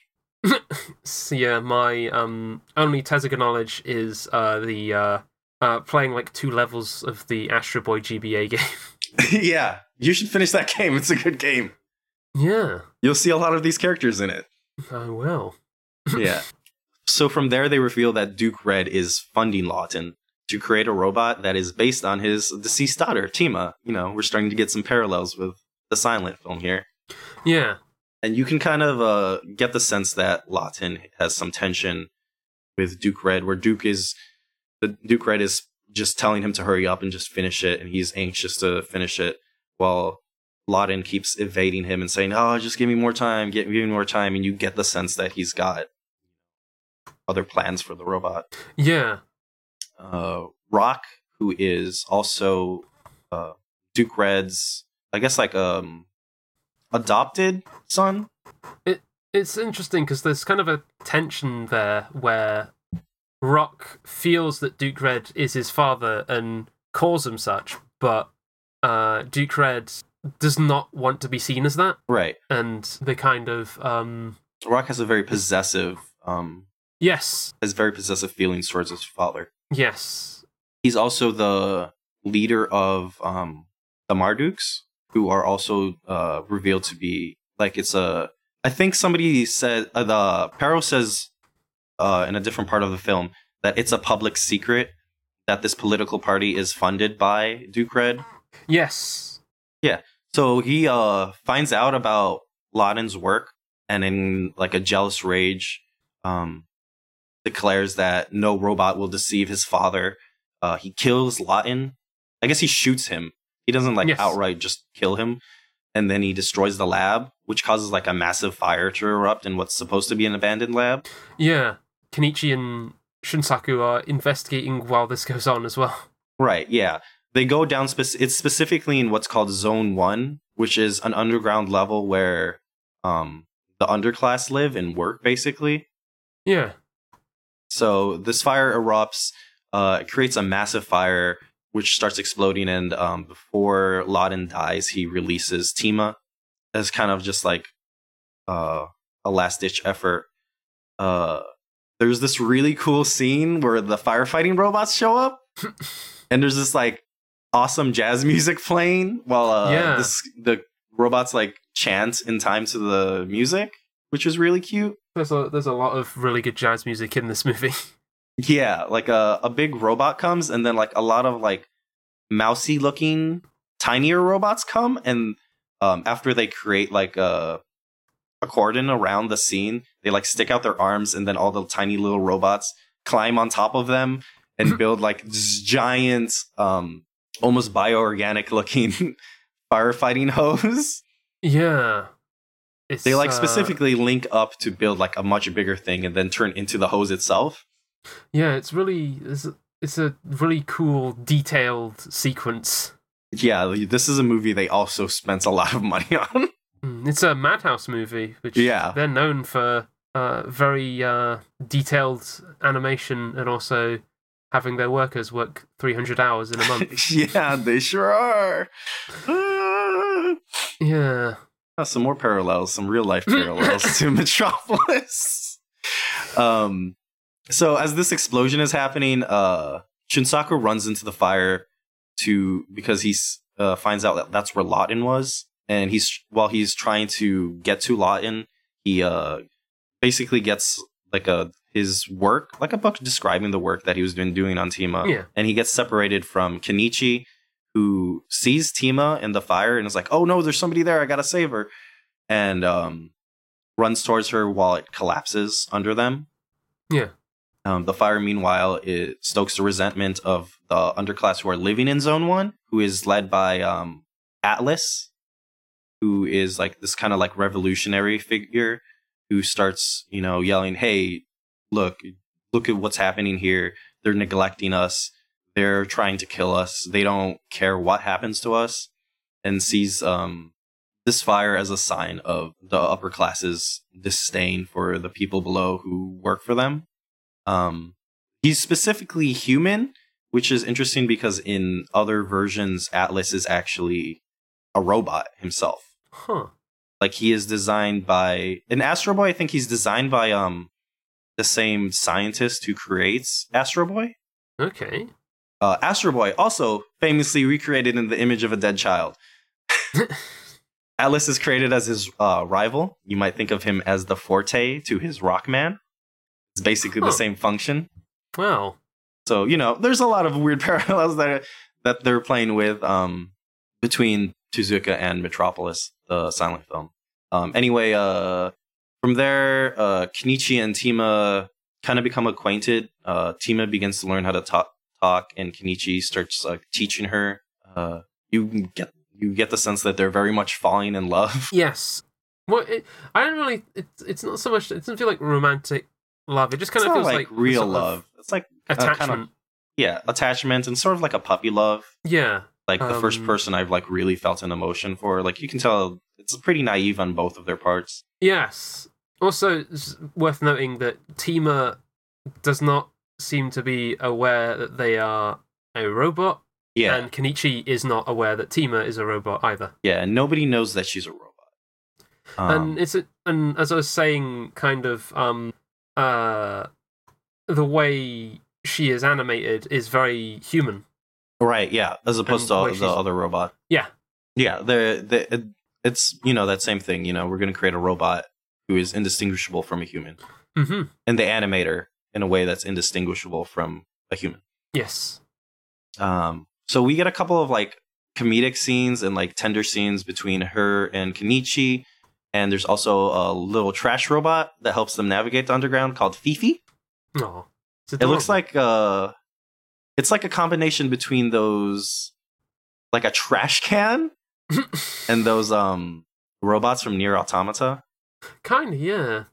So, yeah, my um only Tezuka knowledge is uh the uh, uh playing like two levels of the Astro Boy GBA game. yeah, you should finish that game. It's a good game. yeah, You'll see a lot of these characters in it. I will. yeah. So from there, they reveal that Duke Red is funding Laughton to create a robot that is based on his deceased daughter, Tima. You know, we're starting to get some parallels with the silent film here. Yeah, And you can kind of uh, get the sense that Laughton has some tension with Duke Red, where Duke is the Duke Red is just telling him to hurry up and just finish it, and he's anxious to finish it, while Laughton keeps evading him and saying, "Oh, just give me more time, get give me more time," and you get the sense that he's got other plans for the robot. yeah, Uh, Rock, who is also uh, Duke Red's, I guess, like um, adopted son. It it's interesting because there's kind of a tension there where Rock feels that Duke Red is his father and calls him such, but uh, Duke Red does not want to be seen as that, Right. and they kind of um, Rock has a very possessive, um, yes, has very possessive feelings towards his father. yes, He's also the leader of um, the Marduks, who are also uh, revealed to be like it's a. I think somebody said uh, the Pero says uh, in a different part of the film that it's a public secret that this political party is funded by Duke Red. yes, So he uh finds out about Laughton's work and in like a jealous rage, um declares that no robot will deceive his father. Uh he kills Lawton. I guess he shoots him. He doesn't like Yes. outright just kill him. And then he destroys the lab, which causes like a massive fire to erupt in what's supposed to be an abandoned lab. yeah. Kenichi and Shunsaku are investigating while this goes on as well. Right, yeah. They go down spec- it's specifically in what's called zone 1, which is an underground level where um the underclass live and work basically. Yeah, So this fire erupts, uh, it creates a massive fire which starts exploding, and um, before Laughton dies, he releases Tima as kind of just like uh, a last ditch effort. Uh, there's this really cool scene where the firefighting robots show up, and there's this like awesome jazz music playing while uh, Yeah. this the robots like chant in time to the music, which is really cute. there's a there's a lot of really good jazz music in this movie. Yeah, like a a big robot comes, and then like a lot of like mousy looking tinier robots come, and um, after they create like a a cordon around the scene. They like stick out their arms, and then all the tiny little robots climb on top of them and build like giant, um, almost bioorganic looking firefighting hose. Yeah. It's, They like uh, specifically link up to build like a much bigger thing and then turn into the hose itself. Yeah, it's really it's a, it's a really cool detailed sequence. Yeah, this is a movie they also spent a lot of money on. Mm, It's a Madhouse movie, which Yeah. they're known for uh, very uh, detailed animation and also having their workers work 300 hours in a month. yeah, they sure are. Ah. yeah. Uh, some more parallels, some real life parallels to Metropolis. Um, so as this explosion is happening, uh, Shunsaku runs into the fire to because he uh, finds out that that's where Laughton was, and he's while he's trying to get to Laughton, he uh basically gets like a his work, like a book describing the work that he was doing doing on Tima, Yeah. and he gets separated from Kenichi, who sees Tima in the fire and is like, "Oh no, there's somebody there! I gotta save her," and um, runs towards her while it collapses under them. Yeah. Um, the fire, meanwhile, it stokes the resentment of the underclass who are living in Zone One, who is led by um, Atlas, who is like this kind of like revolutionary figure who starts, you know, yelling, "Hey, look, look at what's happening here! They're neglecting us. They're trying to kill us. They don't care what happens to us." And sees um, this fire as a sign of the upper classes' disdain for the people below who work for them. Um, he's specifically human, which is interesting because in other versions, Atlas is actually a robot himself. Huh. Like he is designed by an Astro Boy. I think he's designed by um the same scientist who creates Astro Boy. Okay. Uh, Astro Boy also famously recreated in the image of a dead child. Atlas is created as his uh, rival. You might think of him as the forte to his Rockman. It's basically Huh. the same function. Well, So you know, there's a lot of weird parallels that that they're playing with um, between Tezuka and Metropolis, the silent film. Um, anyway, uh, from there, uh, Kenichi and Tima kind of become acquainted. Uh, Tima begins to learn how to talk, talk, and Kenichi starts like teaching her. Uh, you get you get the sense that they're very much falling in love. yes. Well, it, I don't really. It's it's not so much. It doesn't feel like romantic love. It just kind it's of feels like, like, real love. It's like kind of- attachment. yeah, attachment and sort of like a puppy love. Yeah. like the first Um, person I've like really felt an emotion for. Like you can tell it's pretty naive on both of their parts. Yes. Also, worth noting that Tima does not seem to be aware that they are a robot, Yeah, and Kenichi is not aware that Tima is a robot either. yeah, and nobody knows that she's a robot. Um, and it's a, and as I was saying, kind of um uh the way she is animated is very human. right, yeah, as opposed and to the she's- other robot. Yeah. Yeah, the the it, it's you know that same thing. You know, we're gonna create a robot who is indistinguishable from a human, Mm-hmm. and the animator in a way that's indistinguishable from a human. Yes. Um, so we get a couple of like comedic scenes and like tender scenes between her and Kenichi. And there's also a little trash robot that helps them navigate the underground called Fifi. Oh, It looks like uh it's like a combination between those like a trash can and those um robots from Nier Automata. Kind of yeah.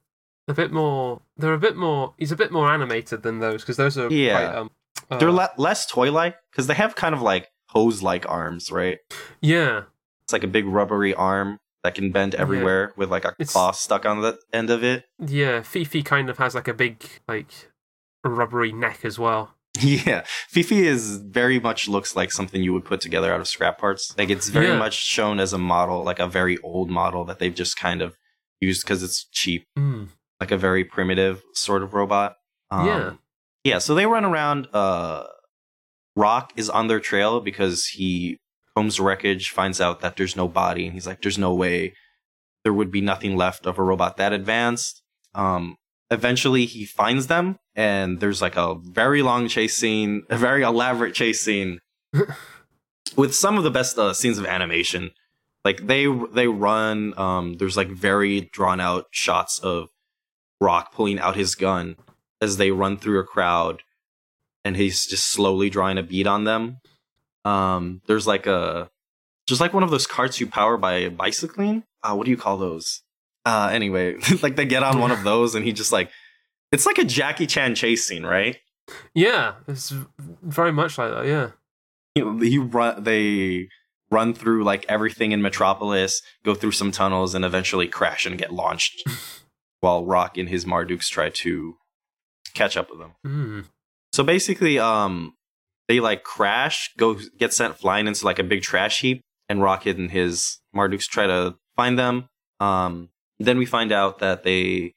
A bit more. They're a bit more. He's a bit more animated than those because those are Yeah. Quite, um, uh, They're le- less toy-like because they have kind of like hose-like arms, right? yeah. It's like a big rubbery arm that can bend everywhere with like a It's- claw stuck on the end of it. Yeah, Fifi kind of has like a big, like, rubbery neck as well. Yeah, Fifi is very much looks like something you would put together out of scrap parts. Like it's very Yeah. much shown as a model, like a very old model that they've just kind of used because it's cheap, Mm. like a very primitive sort of robot. Um, Yeah. yeah. So they run around. Uh, Rock is on their trail because he combs wreckage, finds out that there's no body, and he's like, "There's no way there would be nothing left of a robot that advanced." Um, eventually, he finds them, and there's like a very long chase scene, a very elaborate chase scene with some of the best uh, scenes of animation Like they they run. Um, there's like very drawn out shots of Rock pulling out his gun as they run through a crowd, and he's just slowly drawing a bead on them. Um, there's like a just like one of those carts you power by bicycling. Uh, what do you call those? Uh, anyway, like they get on one of those, and he just like it's like a Jackie Chan chase scene, right? Yeah, it's very much like that. Yeah. He, he run. They run through like everything in Metropolis, go through some tunnels, and eventually crash and get launched. while Rock and his Marduks try to catch up with them. Mm. So basically, um, they like crash, go get sent flying into like a big trash heap, and Rocket and his Marduks try to find them. Um, then we find out that they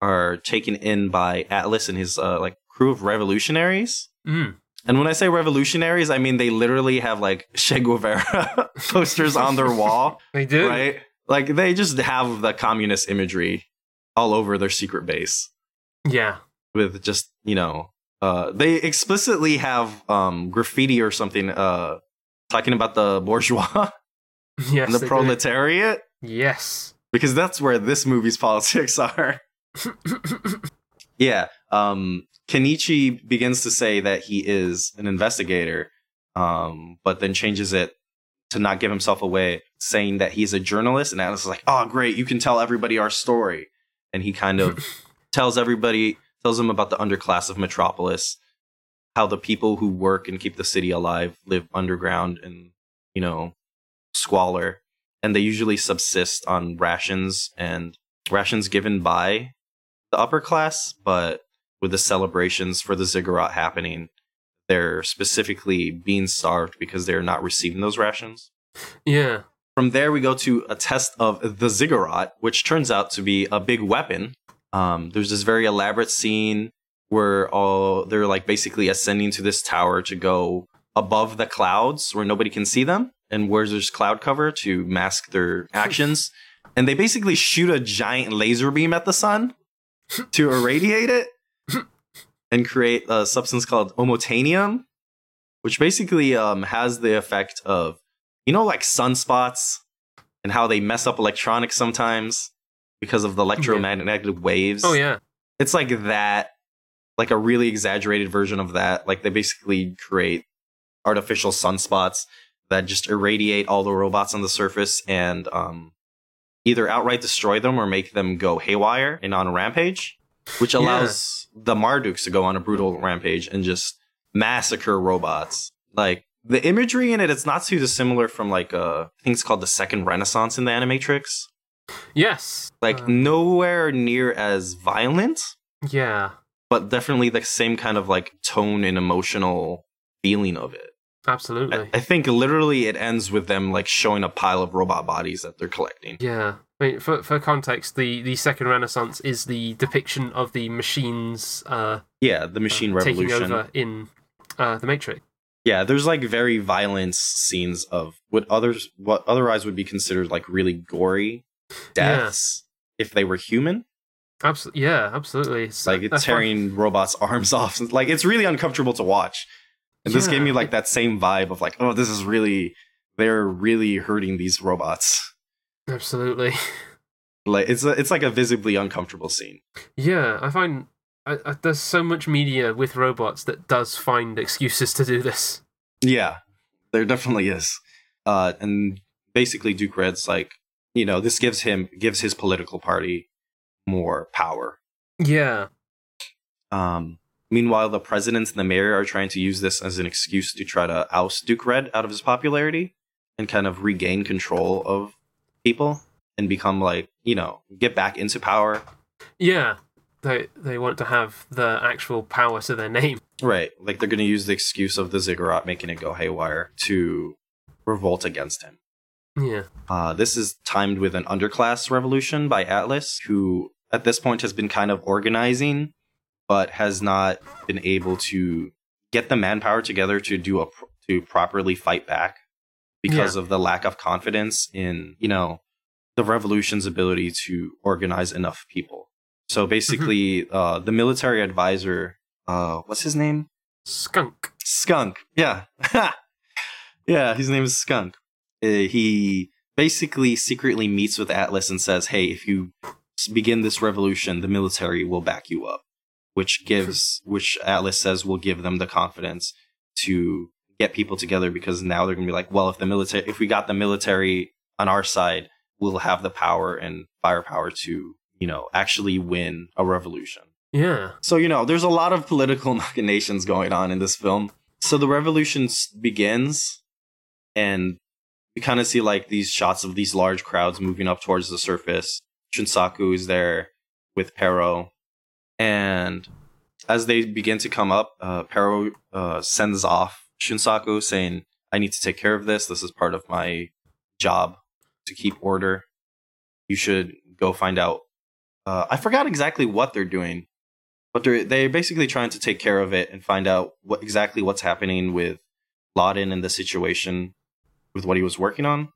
are taken in by Atlas and his uh, like crew of revolutionaries. Mm. And when I say revolutionaries, I mean they literally have like Che Guevara posters on their wall, They do. right? Like they just have the communist imagery all over their secret base Yeah. with just, you know, uh they explicitly have um graffiti or something uh talking about the bourgeois Yes. and the they do. proletariat Yes. because that's where this movie's politics are. Yeah. Um, Kenichi begins to say that he is an investigator, um, but then changes it to not give himself away, saying that he's a journalist. And Atlas is like, oh, great, you can tell everybody our story. And he kind of tells everybody, tells them about the underclass of Metropolis, how the people who work and keep the city alive live underground and, you know, squalor. And they usually subsist on rations and rations given by the upper class, but with the celebrations for the ziggurat happening, they're specifically being starved because they're not receiving those rations. yeah. From there, we go to a test of the ziggurat, which turns out to be a big weapon. Um, there's this very elaborate scene where all they're like basically ascending to this tower to go above the clouds where nobody can see them, and where there's cloud cover to mask their actions. And they basically shoot a giant laser beam at the sun to irradiate it and create a substance called omotanium, which basically um, has the effect of, you know, like sunspots and how they mess up electronics sometimes because of the electromagnetic waves. Oh yeah. It's like that, like a really exaggerated version of that. Like they basically create artificial sunspots that just irradiate all the robots on the surface and um, either outright destroy them or make them go haywire and on a rampage, which Yeah. allows the Marduks to go on a brutal rampage and just massacre robots. Like the imagery in it, it's not too dissimilar from like uh, I think it's called the Second Renaissance in the Animatrix. Yes. Like Uh, nowhere near as violent, yeah. but definitely the same kind of like tone and emotional feeling of it. Absolutely. I, I think literally it ends with them like showing a pile of robot bodies that they're collecting. Yeah. I mean, for for context, the the second Renaissance is the depiction of the machines uh, Yeah, the machine uh, taking revolution. over in uh, the Matrix. Yeah, there's like very violent scenes of what others what otherwise would be considered like really gory deaths if they were human. Absolutely. Yeah. Absolutely. It's, Like that's why- tearing robots' arms off. Like it's really uncomfortable to watch. And this Yeah, gave me like that same vibe of like, oh, this is really they're really hurting these robots. Absolutely. Like it's a, it's like a visibly uncomfortable scene. Yeah, I find I, I, there's so much media with robots that does find excuses to do this. Yeah, there definitely is. Uh, and basically, Duke Red's like, you know, this gives him gives his political party more power. Yeah. Um, meanwhile, the president and the mayor are trying to use this as an excuse to try to oust Duke Red out of his popularity and kind of regain control of people and become like, you know, get back into power. Yeah. They they want to have the actual power to their name. Right. Like they're going to use the excuse of the ziggurat making it go haywire to revolt against him. Yeah. Uh, this is timed with an underclass revolution by Atlas, who at this point has been kind of organizing, but has not been able to get the manpower together to do a to properly fight back because of the lack of confidence in you know the revolution's ability to organize enough people. So basically, uh, the military advisor, uh, what's his name? Skunk. Skunk. Yeah. yeah, his name is Skunk. Uh, he basically secretly meets with Atlas and says, "Hey, if you begin this revolution, the military will back you up," which gives which Atlas says will give them the confidence to get people together because now they're going to be like, "Well, if the military if we got the military on our side, we'll have the power and firepower to, you know, actually win a revolution." Yeah. So, you know, there's a lot of political machinations going on in this film. So the revolution begins, and you kind of see like these shots of these large crowds moving up towards the surface. Shunsaku is there with Pero, and as they begin to come up, uh, Pero uh, sends off Shunsaku saying, "I need to take care of this. This is part of my job to keep order. You should go find out." Uh, I forgot exactly what they're doing, but they're they're basically trying to take care of it and find out what exactly what's happening with Laden and the situation with what he was working on.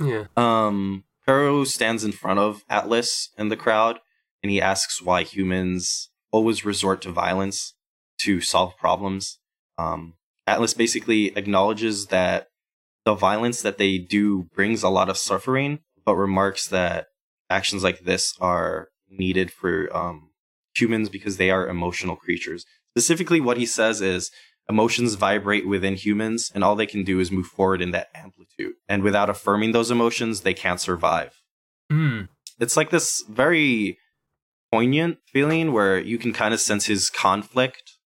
Yeah. Um, Pero stands in front of Atlas and the crowd, and he asks why humans always resort to violence to solve problems. Um, Atlas basically acknowledges that the violence that they do brings a lot of suffering, but remarks that actions like this are needed for um, humans because they are emotional creatures. Specifically, what he says is emotions vibrate within humans, and all they can do is move forward in that amplitude. And without affirming those emotions, they can't survive. Hmm. It's like this very poignant feeling where you can kind of sense his conflict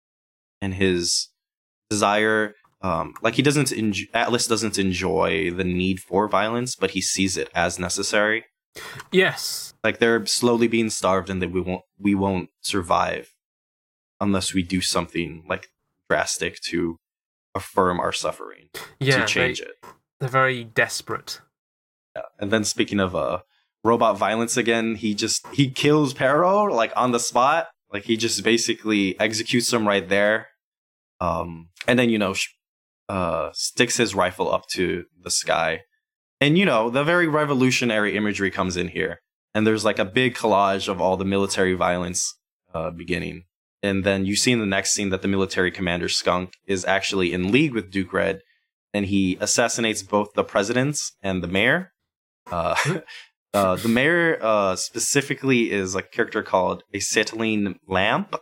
and his desire. Um, like he doesn't, enj- Atlas doesn't enjoy the need for violence, but he sees it as necessary. Yes. Like they're slowly being starved, and that we won't, we won't survive unless we do something like drastic to affirm our suffering Yeah. to change they, it. They're very desperate. Yeah. And then speaking of uh robot violence again, he just he kills Pero like on the spot. Like he just basically executes him right there. Um and then you know sh- uh sticks his rifle up to the sky. And you know, the very revolutionary imagery comes in here. And there's like a big collage of all the military violence uh beginning. And then you see in the next scene that the military commander Skunk is actually in league with Duke Red and he assassinates both the presidents and the mayor. Uh, uh, the mayor uh, specifically is a character called acetylene lamp.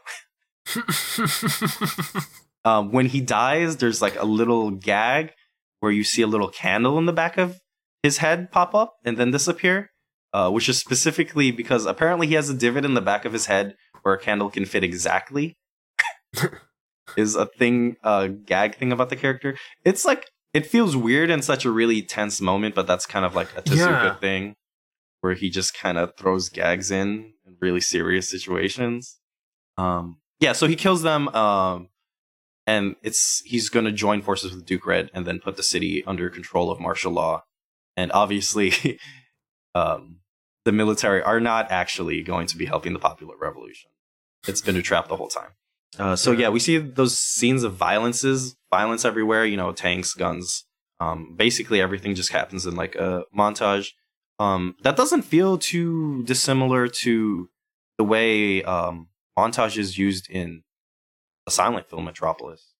Um, when he dies, there's like a little gag where you see a little candle in the back of his head pop up and then disappear, uh, which is specifically because apparently he has a divot in the back of his head where a candle can fit exactly. is a thing, a gag thing about the character. It's like it feels weird in such a really tense moment, but that's kind of like a Tezuka Yeah. thing where he just kind of throws gags in in really serious situations. Um, yeah, so he kills them, um, and it's he's going to join forces with Duke Red and then put the city under control of martial law. And obviously, um, the military are not actually going to be helping the popular revolution. It's been a trap the whole time. Uh, so yeah, we see those scenes of violences, violence everywhere. You know, tanks, guns. Um, basically, everything just happens in like a montage. Um, that doesn't feel too dissimilar to the way um, montage is used in a silent film Metropolis.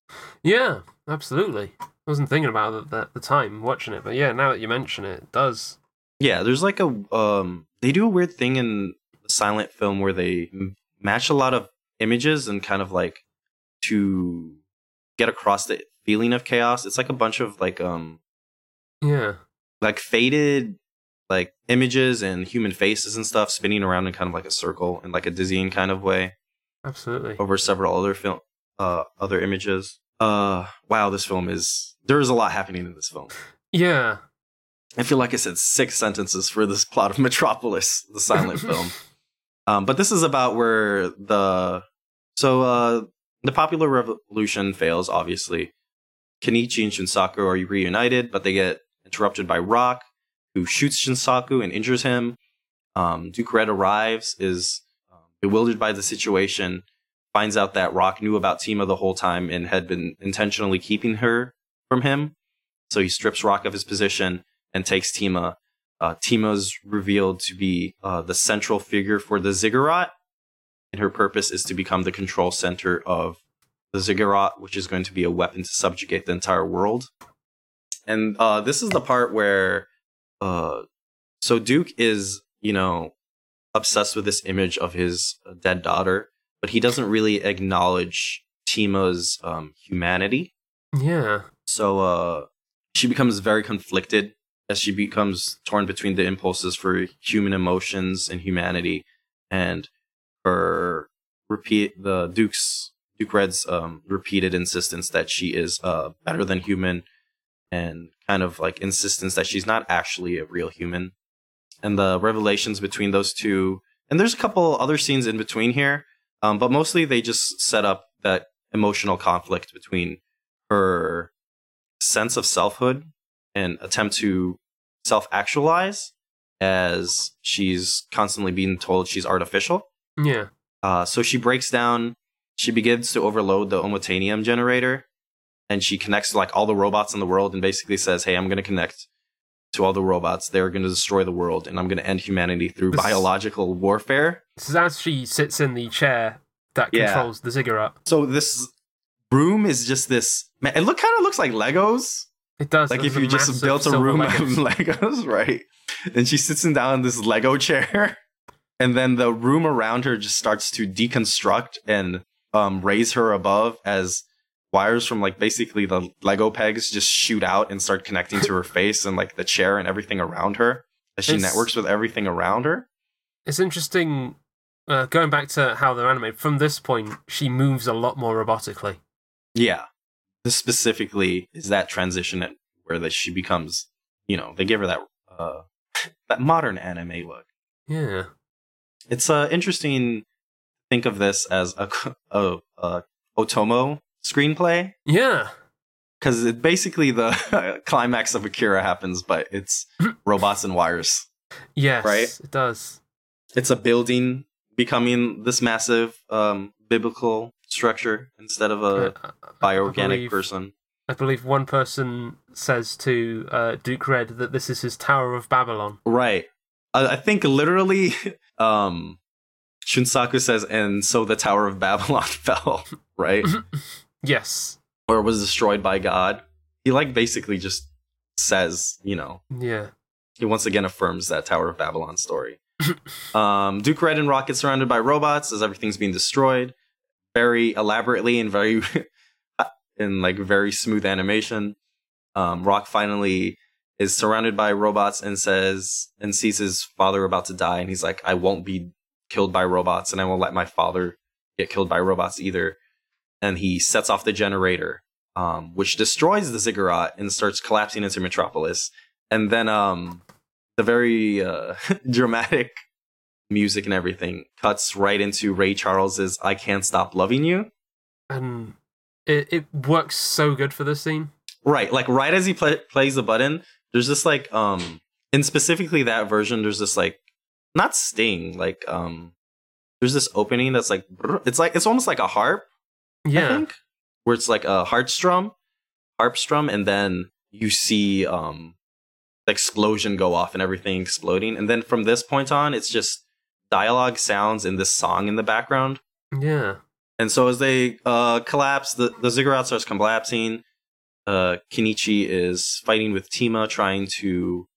yeah, absolutely. I wasn't thinking about it at the time watching it, but yeah, now that you mention it, it does. Yeah, there's like a um, they do a weird thing in the silent film where they m- match a lot of images and kind of like to get across the feeling of chaos. It's like a bunch of like um Yeah. like faded like images and human faces and stuff spinning around in kind of like a circle in like a dizzying kind of way Absolutely. over several other film uh other images. Uh wow, this film is there is a lot happening in this film. Yeah. I feel like I said six sentences for this plot of Metropolis, the silent film. Um, but this is about where the so uh, the popular revolution fails. Obviously, Kenichi and Shunsaku are reunited, but they get interrupted by Rock, who shoots Shunsaku and injures him. Um, Duke Red arrives, is um, bewildered by the situation, finds out that Rock knew about Tima the whole time and had been intentionally keeping her from him. So he strips Rock of his position and takes Tima. Uh, Tima's revealed to be uh, the central figure for the Ziggurat, and her purpose is to become the control center of the Ziggurat, which is going to be a weapon to subjugate the entire world. And uh, this is the part where uh, So Duke is, you know, obsessed with this image of his dead daughter, but he doesn't really acknowledge Tima's um, humanity. Yeah. So uh, she becomes very conflicted as she becomes torn between the impulses for human emotions and humanity, and her repeat the Duke's Duke Red's um, repeated insistence that she is uh, better than human, and kind of like insistence that she's not actually a real human, and the revelations between those two. And there's a couple other scenes in between here, um, but mostly they just set up that emotional conflict between her sense of selfhood and attempt to self actualize as she's constantly being told she's artificial. Yeah. Uh, so she breaks down, she begins to overload the Omotanium generator, and she connects to like all the robots in the world and basically says, Hey, I'm going to connect to all the robots. They're going to destroy the world, and I'm going to end humanity through This- biological warfare. Is as she sits in the chair that Yeah. controls the ziggurat. So this room is just this. Man, it look kind of looks like Legos. It does. like if you just built a room Legos. of Legos, right? And she's sitting down in this Lego chair, and then the room around her just starts to deconstruct and um, raise her above as wires from like basically the Lego pegs just shoot out and start connecting to her face and like the chair and everything around her as she It's- networks with everything around her. It's interesting. Uh, going back to how they're animated, from this point, she moves a lot more robotically. Yeah, this specifically is that transition at where that she becomes, you know, they give her that uh, that modern anime look. Yeah. It's uh, interesting. Think of this as a a, a Otomo screenplay Yeah. because it basically the climax of Akira happens, but it's robots and wires. Yes. Right? It does. It's a building becoming this massive um, biblical structure instead of a Uh, I bioorganic believe- person. I believe one person says to uh, Duke Red that this is his Tower of Babylon. Right. I, I think literally, um, Shunsaku says, and so the Tower of Babylon fell, right? Yes. or was destroyed by God. He like basically just says, you know, Yeah. he once again affirms that Tower of Babylon story. um, Duke Red and Rocket surrounded by robots as everything's being destroyed, very elaborately and very in like very smooth animation. Um, Rock finally is surrounded by robots and says and sees his father about to die, and he's like, "I won't be killed by robots, and I won't let my father get killed by robots either." And he sets off the generator, um, which destroys the ziggurat and starts collapsing into Metropolis. And then um, the very uh, dramatic music and everything cuts right into Ray Charles's "I Can't Stop Loving You." And it, it works so good for this scene. Right, like right as he pla plays the button, there's this like um, and specifically that version, there's this like not sting, like um, there's this opening that's like it's like it's almost like a harp, I Yeah. think, where it's like a heart strum, harp strum, and then you see um, the explosion go off and everything exploding, and then from this point on, it's just dialogue sounds and this song in the background. Yeah. And so as they uh, collapse, the, the ziggurat starts collapsing. Uh, Kenichi is fighting with Tima, trying to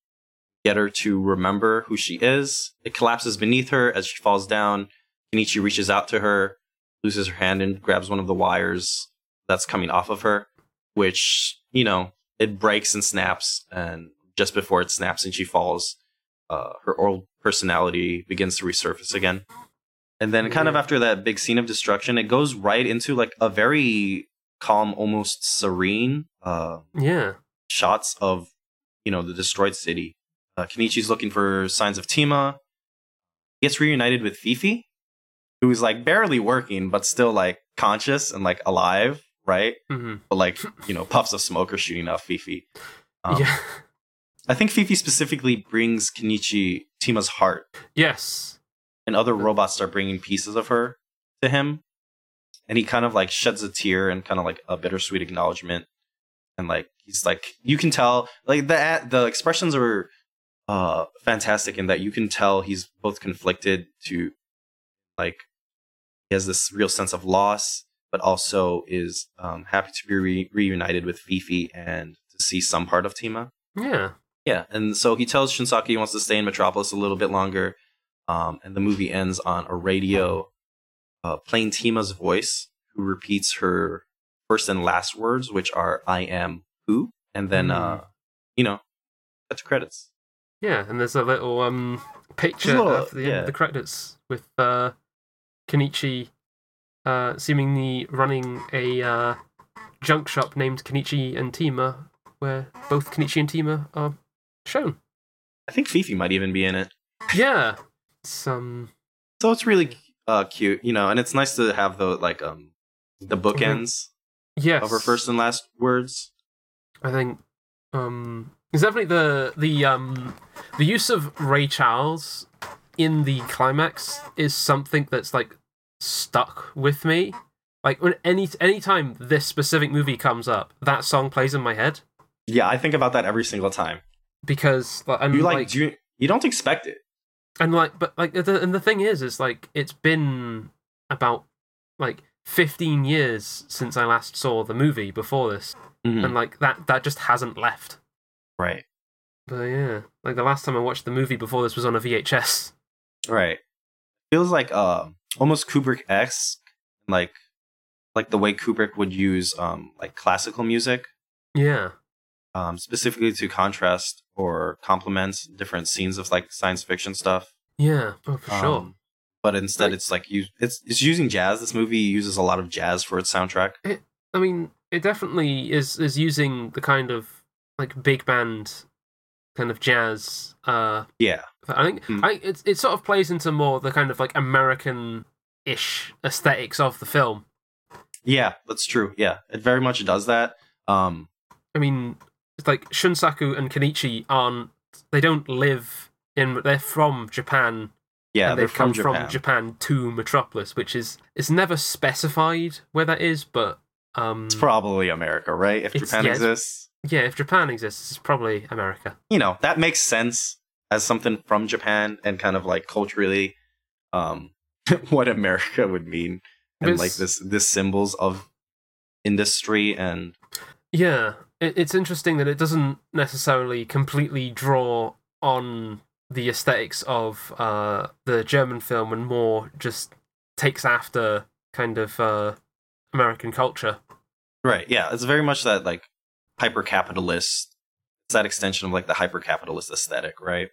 get her to remember who she is. It collapses beneath her as she falls down. Kenichi reaches out to her, loses her hand, and grabs one of the wires that's coming off of her, which, you know, it breaks and snaps. And just before it snaps and she falls, uh, her old personality begins to resurface again. And then, kind of after that big scene of destruction, it goes right into like a very calm, almost serene uh, Yeah. shots of you know the destroyed city. Uh, Kenichi's looking for signs of Tima. He gets reunited with Fifi, who's like barely working, but still like conscious and like alive, right? hmm But like you know, puffs of smoke are shooting off Fifi. Um, yeah. I think Fifi specifically brings Kenichi Tima's heart Yes. and other robots start bringing pieces of her to him and he kind of like sheds a tear and kind of like a bittersweet acknowledgement and like he's like you can tell like the the expressions are uh fantastic in that you can tell he's both conflicted to like he has this real sense of loss but also is um happy to be re- reunited with Fifi and to see some part of Tima Yeah. Yeah, and so he tells Shunsaku he wants to stay in Metropolis a little bit longer. Um, and the movie ends on a radio uh, playing Tima's voice, who repeats her first and last words, which are "I am who," and then uh, you know, that's credits. Yeah, and there's a little um picture a little- of the end yeah. of the credits with uh, Kenichi uh, seemingly running a uh, junk shop named Kenichi and Tima, where both Kenichi and Tima are shown. I think Fifi might even be in it. Yeah, Some. So it's really uh, cute, you know, and it's nice to have the like um the bookends yes of her first and last words. I think um it's definitely the the um the use of Ray Charles in the climax is something that's like stuck with me. Like when any any time this specific movie comes up, that song plays in my head Yeah, I think about that every single time. because like You like, like, do you, you don't expect it. and like but like the, and the thing is is like it's been about like 15 years since I last saw the movie before this Mhm. and like that that just hasn't left. Right, But yeah, like the last time I watched the movie before this was on a VHS. Right. Feels like uh almost Kubrick esque, like like the way Kubrick would use um like classical music, Yeah. um specifically to contrast or complement different scenes of like science fiction stuff. Yeah. Oh, for sure. Um, but instead, Like- it's like you it's it's using jazz. This movie uses a lot of jazz for its soundtrack. I mean, it definitely is is using the kind of like big band kind of jazz. Uh, Yeah, I think Hmm. I it it sort of plays into more the kind of like American ish aesthetics of the film. yeah, that's true. Yeah, it very much does that. Um, I mean, it's like Shunsaku and Kenichi aren't they don't live in they're from Japan yeah, and they've come from Japan. from Japan to Metropolis, which is it's never specified where that is, but um, It's probably America, right? If Japan yeah, exists, yeah, if Japan exists, it's probably America. you know that makes sense as something from Japan and kind of like culturally, um, what America would mean and It's- like this this symbols of industry and Yeah, it, it's interesting that it doesn't necessarily completely draw on the aesthetics of uh, the German film and more just takes after kind of uh, American culture. right. Yeah, it's very much that like hyper capitalist. It's that extension of like the hyper capitalist aesthetic, right?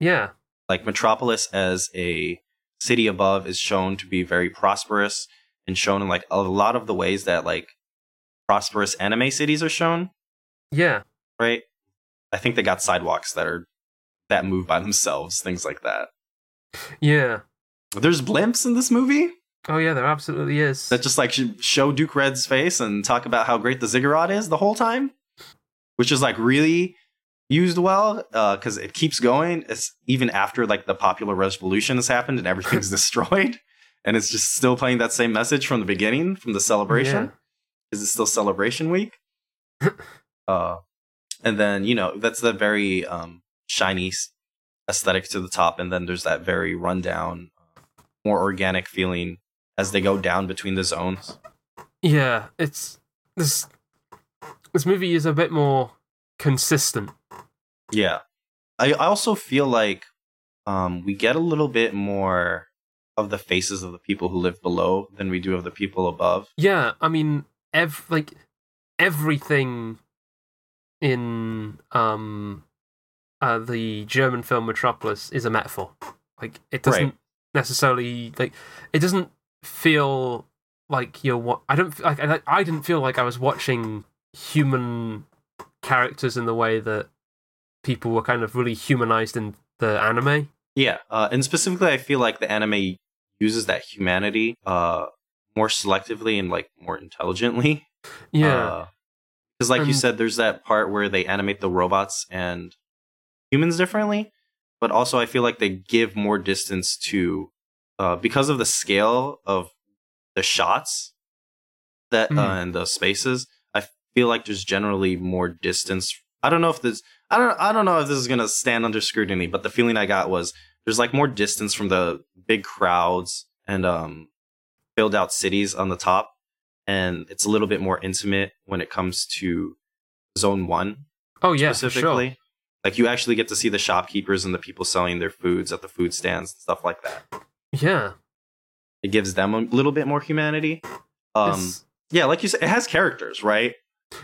Yeah, like Metropolis as a city above is shown to be very prosperous and shown in like a lot of the ways that like prosperous anime cities are shown, yeah, right? I think they got sidewalks that are that move by themselves, things like that. yeah. There's blimps in this movie Oh yeah, there absolutely is. that just like sh- show Duke Red's face and talk about how great the ziggurat is the whole time, which is like really used well because it keeps going. It's even after like the popular revolution has happened and everything's destroyed, and it's just still playing that same message from the beginning, from the celebration. Is it still celebration week? uh, and then you know that's the very um, shiny aesthetic to the top, and then there's that very rundown, more organic feeling as they go down between the zones. Yeah, it's this. This movie is a bit more consistent. Yeah. I, I also feel like um, we get a little bit more of the faces of the people who live below than we do of the people above. Yeah, I mean, ev like everything in um uh the German film Metropolis is a metaphor. Like it doesn't Right. necessarily like it doesn't feel like you're what I don't like I, I didn't feel like I was watching human characters in the way that people were kind of really humanized in the anime. Yeah. Uh, and specifically, I feel like the anime uses that humanity uh, more selectively and like more intelligently. Yeah. Because, like you said, there's that part where they animate the robots and humans differently. But also, I feel like they give more distance to, uh, because of the scale of the shots that uh, Mhm. and the spaces. Feel like there's generally more distance. I don't know if this. I don't. I don't know if this is gonna stand under scrutiny, but the feeling I got was there's like more distance from the big crowds and um filled out cities on the top and it's a little bit more intimate when it comes to zone one oh yeah, specifically sure. Like you actually get to see the shopkeepers and the people selling their foods at the food stands, and stuff like that. Yeah. It gives them a little bit more humanity. Um, yeah, like you said, it has characters, right?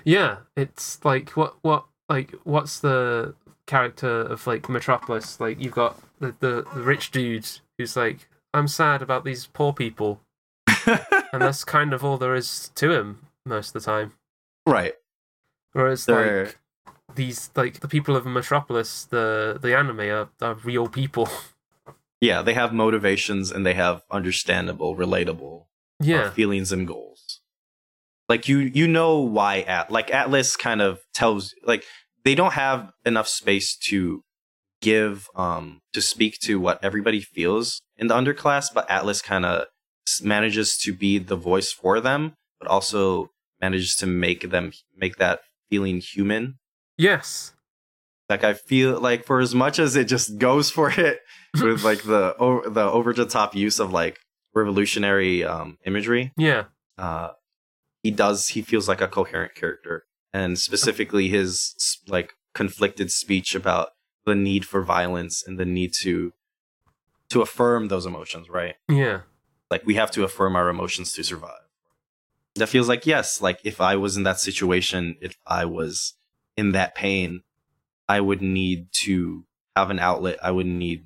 Yeah. It's like what what like what's the character of like Metropolis? Like you've got the the, the rich dude who's like, I'm sad about these poor people, and that's kind of all there is to him most of the time. right. Whereas They're- like these like the people of Metropolis, the the anime are, are real people. Yeah, they have motivations and they have understandable, relatable uh, yeah. feelings and goals. Like you, you know why at like Atlas kind of tells like they don't have enough space to give um to speak to what everybody feels in the underclass, but Atlas kind of manages to be the voice for them, but also manages to make them make that feeling human. Yes. Like I feel like for as much as it just goes for it with like the o- the over the top use of like revolutionary um imagery, Yeah. uh he does he feels like a coherent character. And specifically his like conflicted speech about the need for violence and the need to to affirm those emotions right? Yeah. like we have to affirm our emotions to survive. That feels like yes like if i was in that situation if i was in that pain i would need to have an outlet. I would need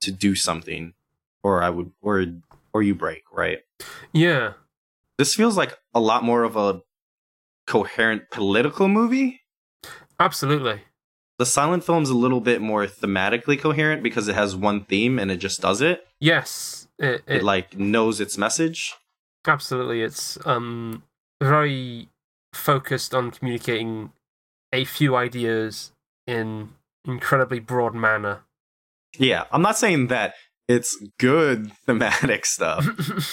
to do something or i would or or you break right? Yeah. This feels like a lot more of a coherent political movie. Absolutely. The silent film's a little bit more thematically coherent because it has one theme and it just does it. Yes. It, It, it, like knows its message. absolutely. It's um very focused on communicating a few ideas in incredibly broad manner. Yeah, I'm not saying that it's good thematic stuff,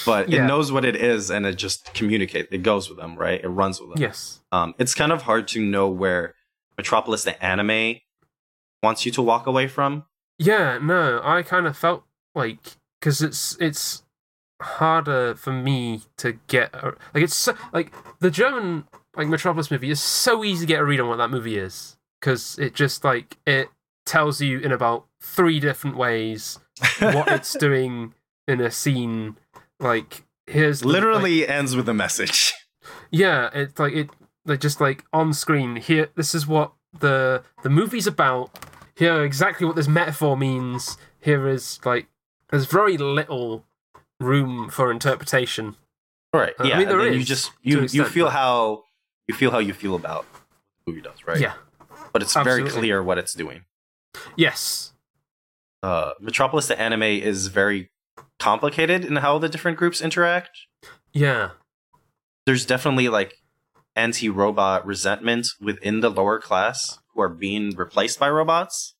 but Yeah. it knows what it is and it just communicates. It goes with them, right? It runs with them. yes. Um, it's kind of hard to know where Metropolis the anime wants you to walk away from. Yeah, no, I kind of felt like because it's it's harder for me to get a, like it's so, like the German like Metropolis movie is so easy to get a read on what that movie is because it just like it tells you in about three different ways what it's doing in a scene. Like here's the- like, Literally ends with a message. yeah, it's like it like just like on screen here this is what the the movie's about. Here exactly what this metaphor means. Here is like there's very little room for interpretation. Right. Uh, I Yeah. mean, there then you just you you feel how you feel how you feel about the movie does, right? Yeah. But it's very clear what it's doing. Yes. Uh, Metropolis the anime is very complicated in how the different groups interact. Yeah. There's definitely like anti-robot resentment within the lower class who are being replaced by robots,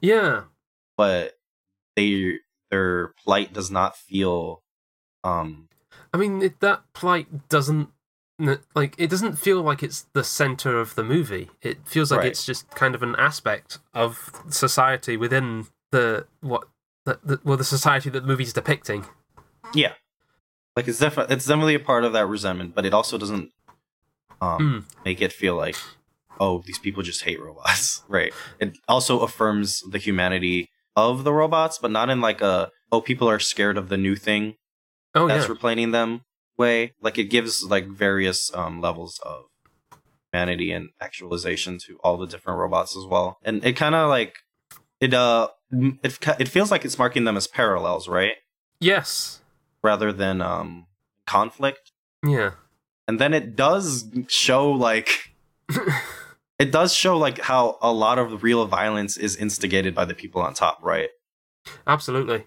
Yeah. but they their plight does not feel um I mean it, that plight doesn't like it doesn't feel like it's the center of the movie. It feels like Right. it's just kind of an aspect of society within the what the, the well the society that the movie's depicting. Yeah. Like it's definitely it's definitely a part of that resentment, but it also doesn't um make it feel like oh these people just hate robots. right. It also affirms the humanity of the robots, but not in like a oh people are scared of the new thing Oh that's yeah. replacing them way. Like it gives like various um levels of humanity and actualization to all the different robots as well. And it kind of like it uh it it feels like it's marking them as parallels, right? Yes. Rather than um conflict. Yeah. and then it does show like it does show like how a lot of real violence is instigated by the people on top right Absolutely.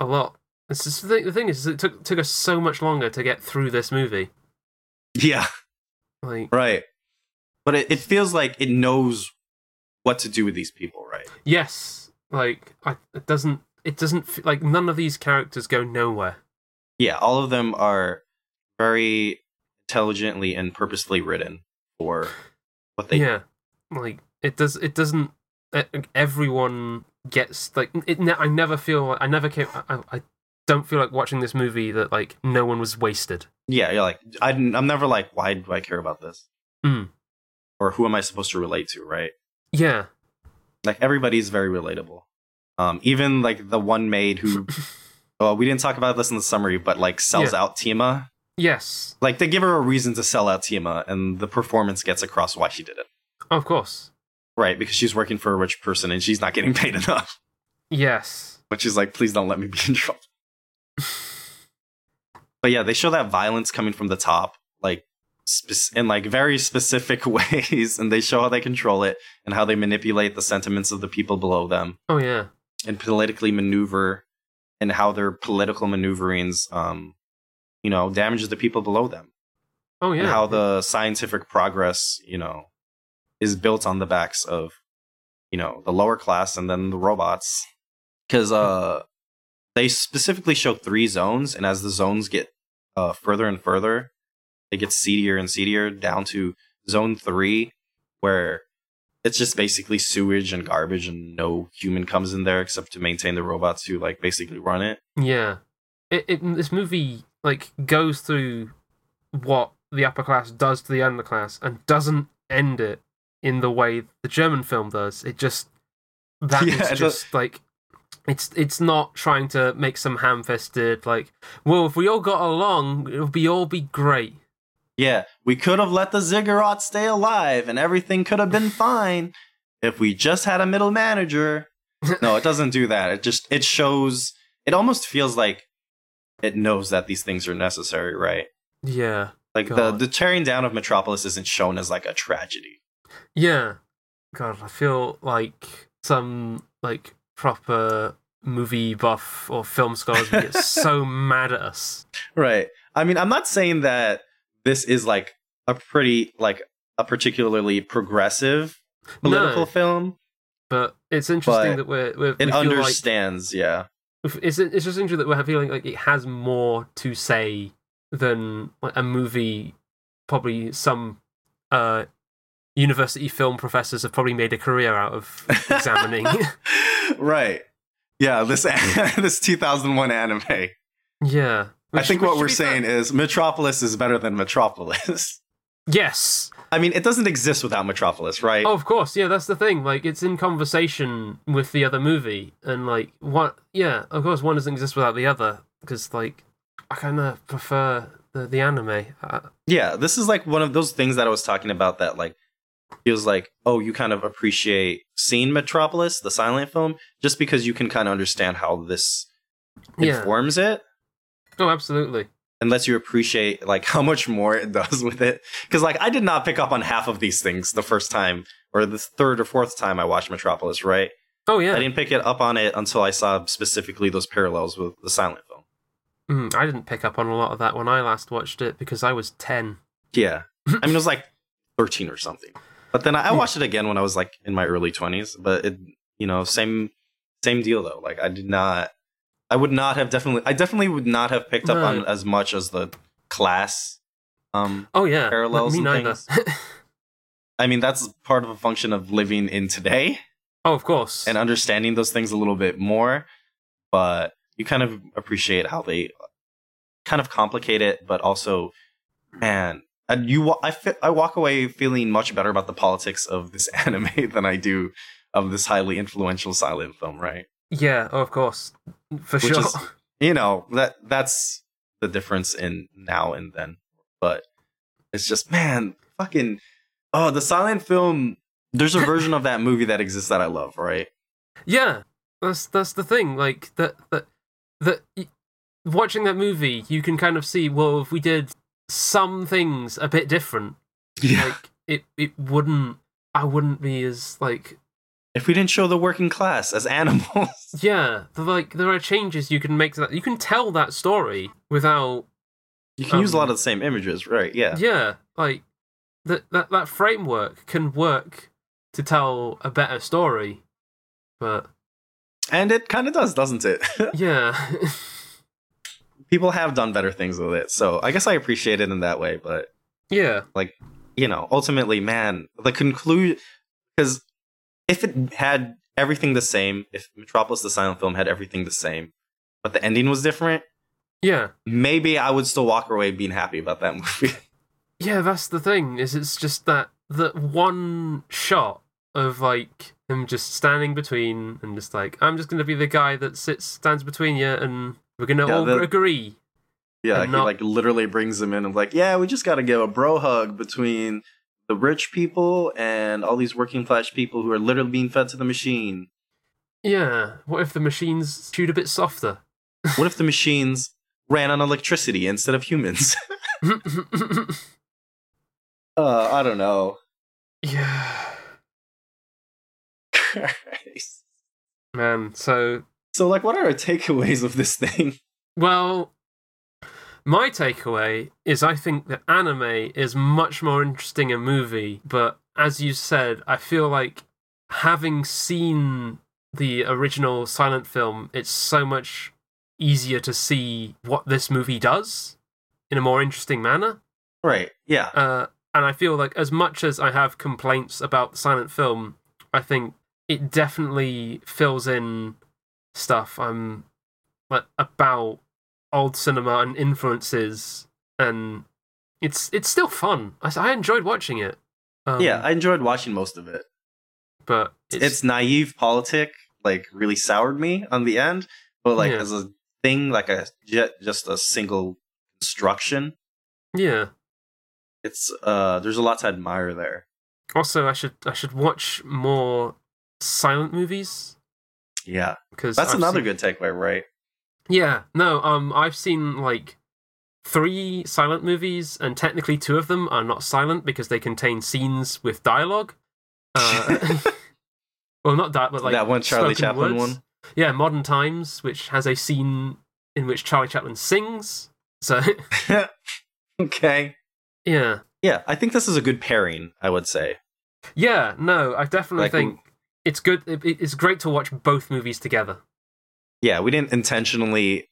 A lot. It's just the thing, the thing is, it took took us so much longer to get through this movie. yeah Like, right but it, it feels like it knows what to do with these people right yes, like I, it doesn't. It doesn't like none of these characters go nowhere. yeah all of them are very intelligently and purposefully written for what they yeah, like it does. It doesn't. Everyone gets like it. Ne- I never feel. I never came. I, I don't feel like watching this movie that like no one was wasted. yeah you're like I, i'm never like why do i care about this Mm. or who am i supposed to relate to right Yeah, Like everybody's very relatable. Um, even like the one maid who, well, we didn't talk about this in the summary, but like sells Yeah. out Tima. Yes, Like they give her a reason to sell out Tima, and the performance gets across why she did it. of course. Right, because she's working for a rich person and she's not getting paid enough. Yes. But she's like, please don't let me be in trouble. But yeah, they show that violence coming from the top, like spe- in like very specific ways, and they show how they control it and how they manipulate the sentiments of the people below them Oh yeah. and politically maneuver and how their political maneuverings, um, you know, damages the people below them. Oh yeah. And how the scientific progress, you know, is built on the backs of, you know, the lower class and then the robots. Because uh, they specifically show three zones, and as the zones get uh, further and further, it gets seedier and seedier down to zone three, where it's just basically sewage and garbage, and no human comes in there except to maintain the robots who like basically run it. Yeah. It, it this movie like goes through what the upper class does to the underclass and doesn't end it in the way the German film does. It just that Yeah, is just like it's it's not trying to make some ham-fisted like well if we all got along it would be all be great. Yeah, we could have let the ziggurat stay alive and everything could have been fine if we just had a middle manager. No, it doesn't do that. It just it shows it almost feels like it knows that these things are necessary, right? Yeah. Like the the tearing down of Metropolis isn't shown as like a tragedy. Yeah. God, I feel like some like proper movie buff or film scholars would get so mad at us. Right. I mean, I'm not saying that this is like a pretty like a particularly progressive political No. film. But it's interesting But that we're, we're It we feel like understands, yeah. it's it's just interesting that we're feeling like it has more to say than a movie. Probably some uh, university film professors have probably made a career out of examining. right. Yeah, this this 2001 anime. yeah, I think what we're saying is Metropolis is better than Metropolis. yes. I mean, it doesn't exist without Metropolis, right? Oh, of course, yeah, that's the thing. Like, it's in conversation with the other movie, and like, what? Yeah, of course, one doesn't exist without the other because, like, I kind of prefer the the anime. Uh, Yeah, this is like one of those things that I was talking about that like feels like, oh, you kind of appreciate seeing Metropolis, the silent film, just because you can kind of understand how this yeah. informs it Oh, absolutely. Unless you appreciate like how much more it does with it. Because like I did not pick up on half of these things the first time or the third or fourth time I watched Metropolis, right? Oh yeah. I didn't pick it up on it until I saw specifically those parallels with the silent film. Mm, I didn't pick up on a lot of that when I last watched it because I was ten. Yeah. I mean, it was like 13 or something. But then I, I watched it again when I was like in my early 20s. But it, you know, same same deal though. Like I did not, I would not have definitely, I definitely would not have picked up on as much as the class. Um, Oh yeah. Parallels Me and neither. I mean, that's part of a function of living in today oh, of course. and understanding those things a little bit more. But you kind of appreciate how they kind of complicate it, but also, man, and you, I, fe- I walk away feeling much better about the politics of this anime than I do of this highly influential silent film, right? Yeah. Oh, of course. For Which sure. is- You know that that's the difference in now and then. But it's just, man, fucking, oh, the silent film. There's a version of that movie that exists that I love, right? Yeah, that's that's the thing. Like that that that watching that movie, you can kind of see. Well, if we did some things a bit different, like it it wouldn't. I wouldn't be as like If we didn't show the working class as animals. yeah. Like there are changes you can make to that. You can tell that story without You can use a Um, lot of the same images, right? Yeah. yeah. Like that that that framework can work to tell a better story, but And it kind of does, doesn't it? yeah. People have done better things with it. So I guess I appreciate it in that way. But, yeah. Like you know, ultimately, man, the conclusion. Because if it had everything the same, if Metropolis the silent film had everything the same, but the ending was different, Yeah. maybe I would still walk away being happy about that movie. Yeah, that's the thing. Is it's just that that one shot of like him just standing between and just like I'm just gonna be the guy that sits stands between you and we're gonna Yeah, all the- agree. Yeah, he not- like literally brings them in and like, yeah, we just got to give a bro hug between the rich people and all these working class people who are literally being fed to the machine. Yeah. What if the machines chewed a bit softer? What if the machines ran on electricity instead of humans? uh, I don't know. yeah. Christ. Man, so so, like, what are our takeaways of this thing? Well, my takeaway is I think that anime is much more interesting a movie, but as you said, I feel like having seen the original silent film, it's so much easier to see what this movie does in a more interesting manner. Right. Yeah. Uh, and I feel like as much as I have complaints about the silent film, I think it definitely fills in stuff I'm like about old cinema and influences, and it's it's still fun. I, I enjoyed watching it. Um, yeah, I enjoyed watching most of it. but It's, it's, naive politic, like, really soured me on the end. But, like, Yeah. as a thing, like, a ju- just a single construction, yeah. it's, uh, there's a lot to admire there. Also, I should I should watch more silent movies Yeah. because That's I've another seen- good takeaway, right? Yeah, no, um, I've seen like three silent movies, and technically two of them are not silent because they contain scenes with dialogue. Uh, well, not that, but like that one Charlie Chaplin words. one. Yeah, Modern Times, which has a scene in which Charlie Chaplin sings. So okay. yeah, Yeah, I think this is a good pairing, I would say. yeah, no, I definitely Like, think it's good. It, it's great to watch both movies together. Yeah, we didn't intentionally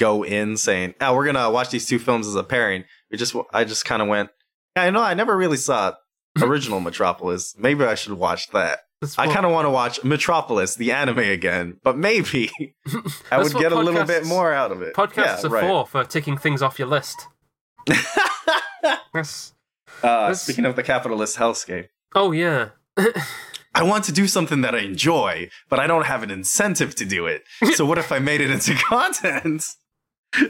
go in saying, "Oh, we're gonna watch these two films as a pairing." We just, I just kind of went, "Yeah, I know, I never really saw original Metropolis. Maybe I should watch that." That's I kind of want to watch Metropolis, the anime again, but maybe I would get a little bit more out of it. Podcasts yeah, are for for ticking things off your list. That's uh, This- speaking of the capitalist hellscape, oh yeah. I want to do something that I enjoy, but I don't have an incentive to do it. So what if I made it into content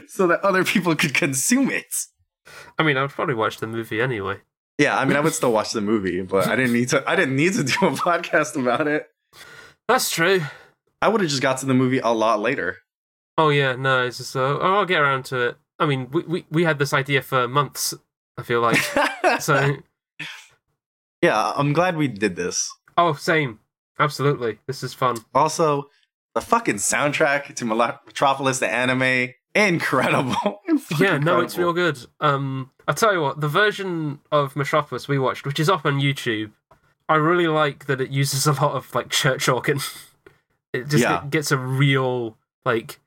so that other people could consume it? I mean, I would probably watch the movie anyway. Yeah, I mean, I would still watch the movie, but I didn't need to. I didn't need to do a podcast about it. That's true. I would have just got to the movie a lot later. Oh yeah, no, it's just uh, oh, I'll get around to it. I mean, we, we we had this idea for months. I feel like so. yeah, I'm glad we did this. Oh, same. Absolutely, this is fun. Also, the fucking soundtrack to Metropolis, the anime, incredible. Yeah, no, it's real good. Um, I tell you what, the version of Metropolis we watched, which is up on YouTube, I really like that it uses a lot of like church organ. It just Yeah. it gets a real like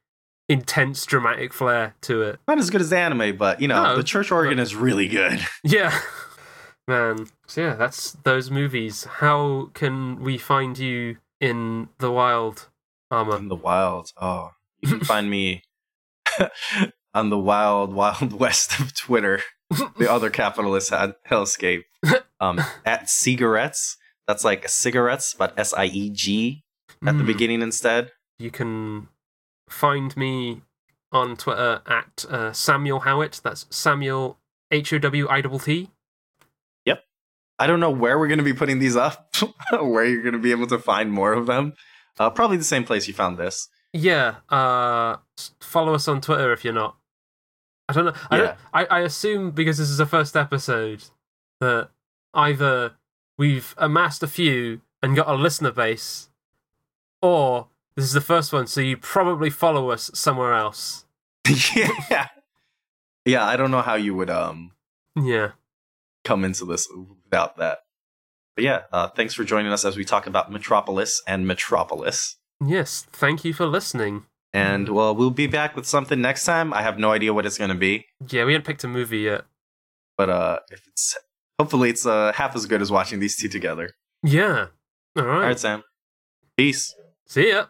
intense dramatic flair to it. Not as good as the anime, but you know, No, the church organ is really good. Yeah. Man. So yeah, that's those movies. How can we find you in the wild, Armor? In the wild. Oh, you can find me on the wild, wild west of Twitter, the other capitalist had hellscape. Um, at cigarettes. That's like cigarettes, but S I E G at the Mm. beginning instead. You can find me on Twitter at uh, Samuel Howitt. That's Samuel H O W I T T. I don't know where we're going to be putting these up, where you're going to be able to find more of them. Uh, probably the same place you found this. Yeah. Uh, follow us on Twitter if you're not. I don't know. I, Yeah. don't, I I assume because this is the first episode that either we've amassed a few and got a listener base, or this is the first one, so you probably follow us somewhere else. yeah. Yeah, I don't know how you would um Yeah. Come into this without that. But yeah, uh, thanks for joining us as we talk about Metropolis and Metropolis. Yes. Thank you for listening. And well, we'll be back with something next time. I have no idea what it's going to be, Yeah, we haven't picked a movie yet. but uh, if it's hopefully it's uh, half as good as watching these two together. Yeah. All right. All right, Sam. Peace. See ya.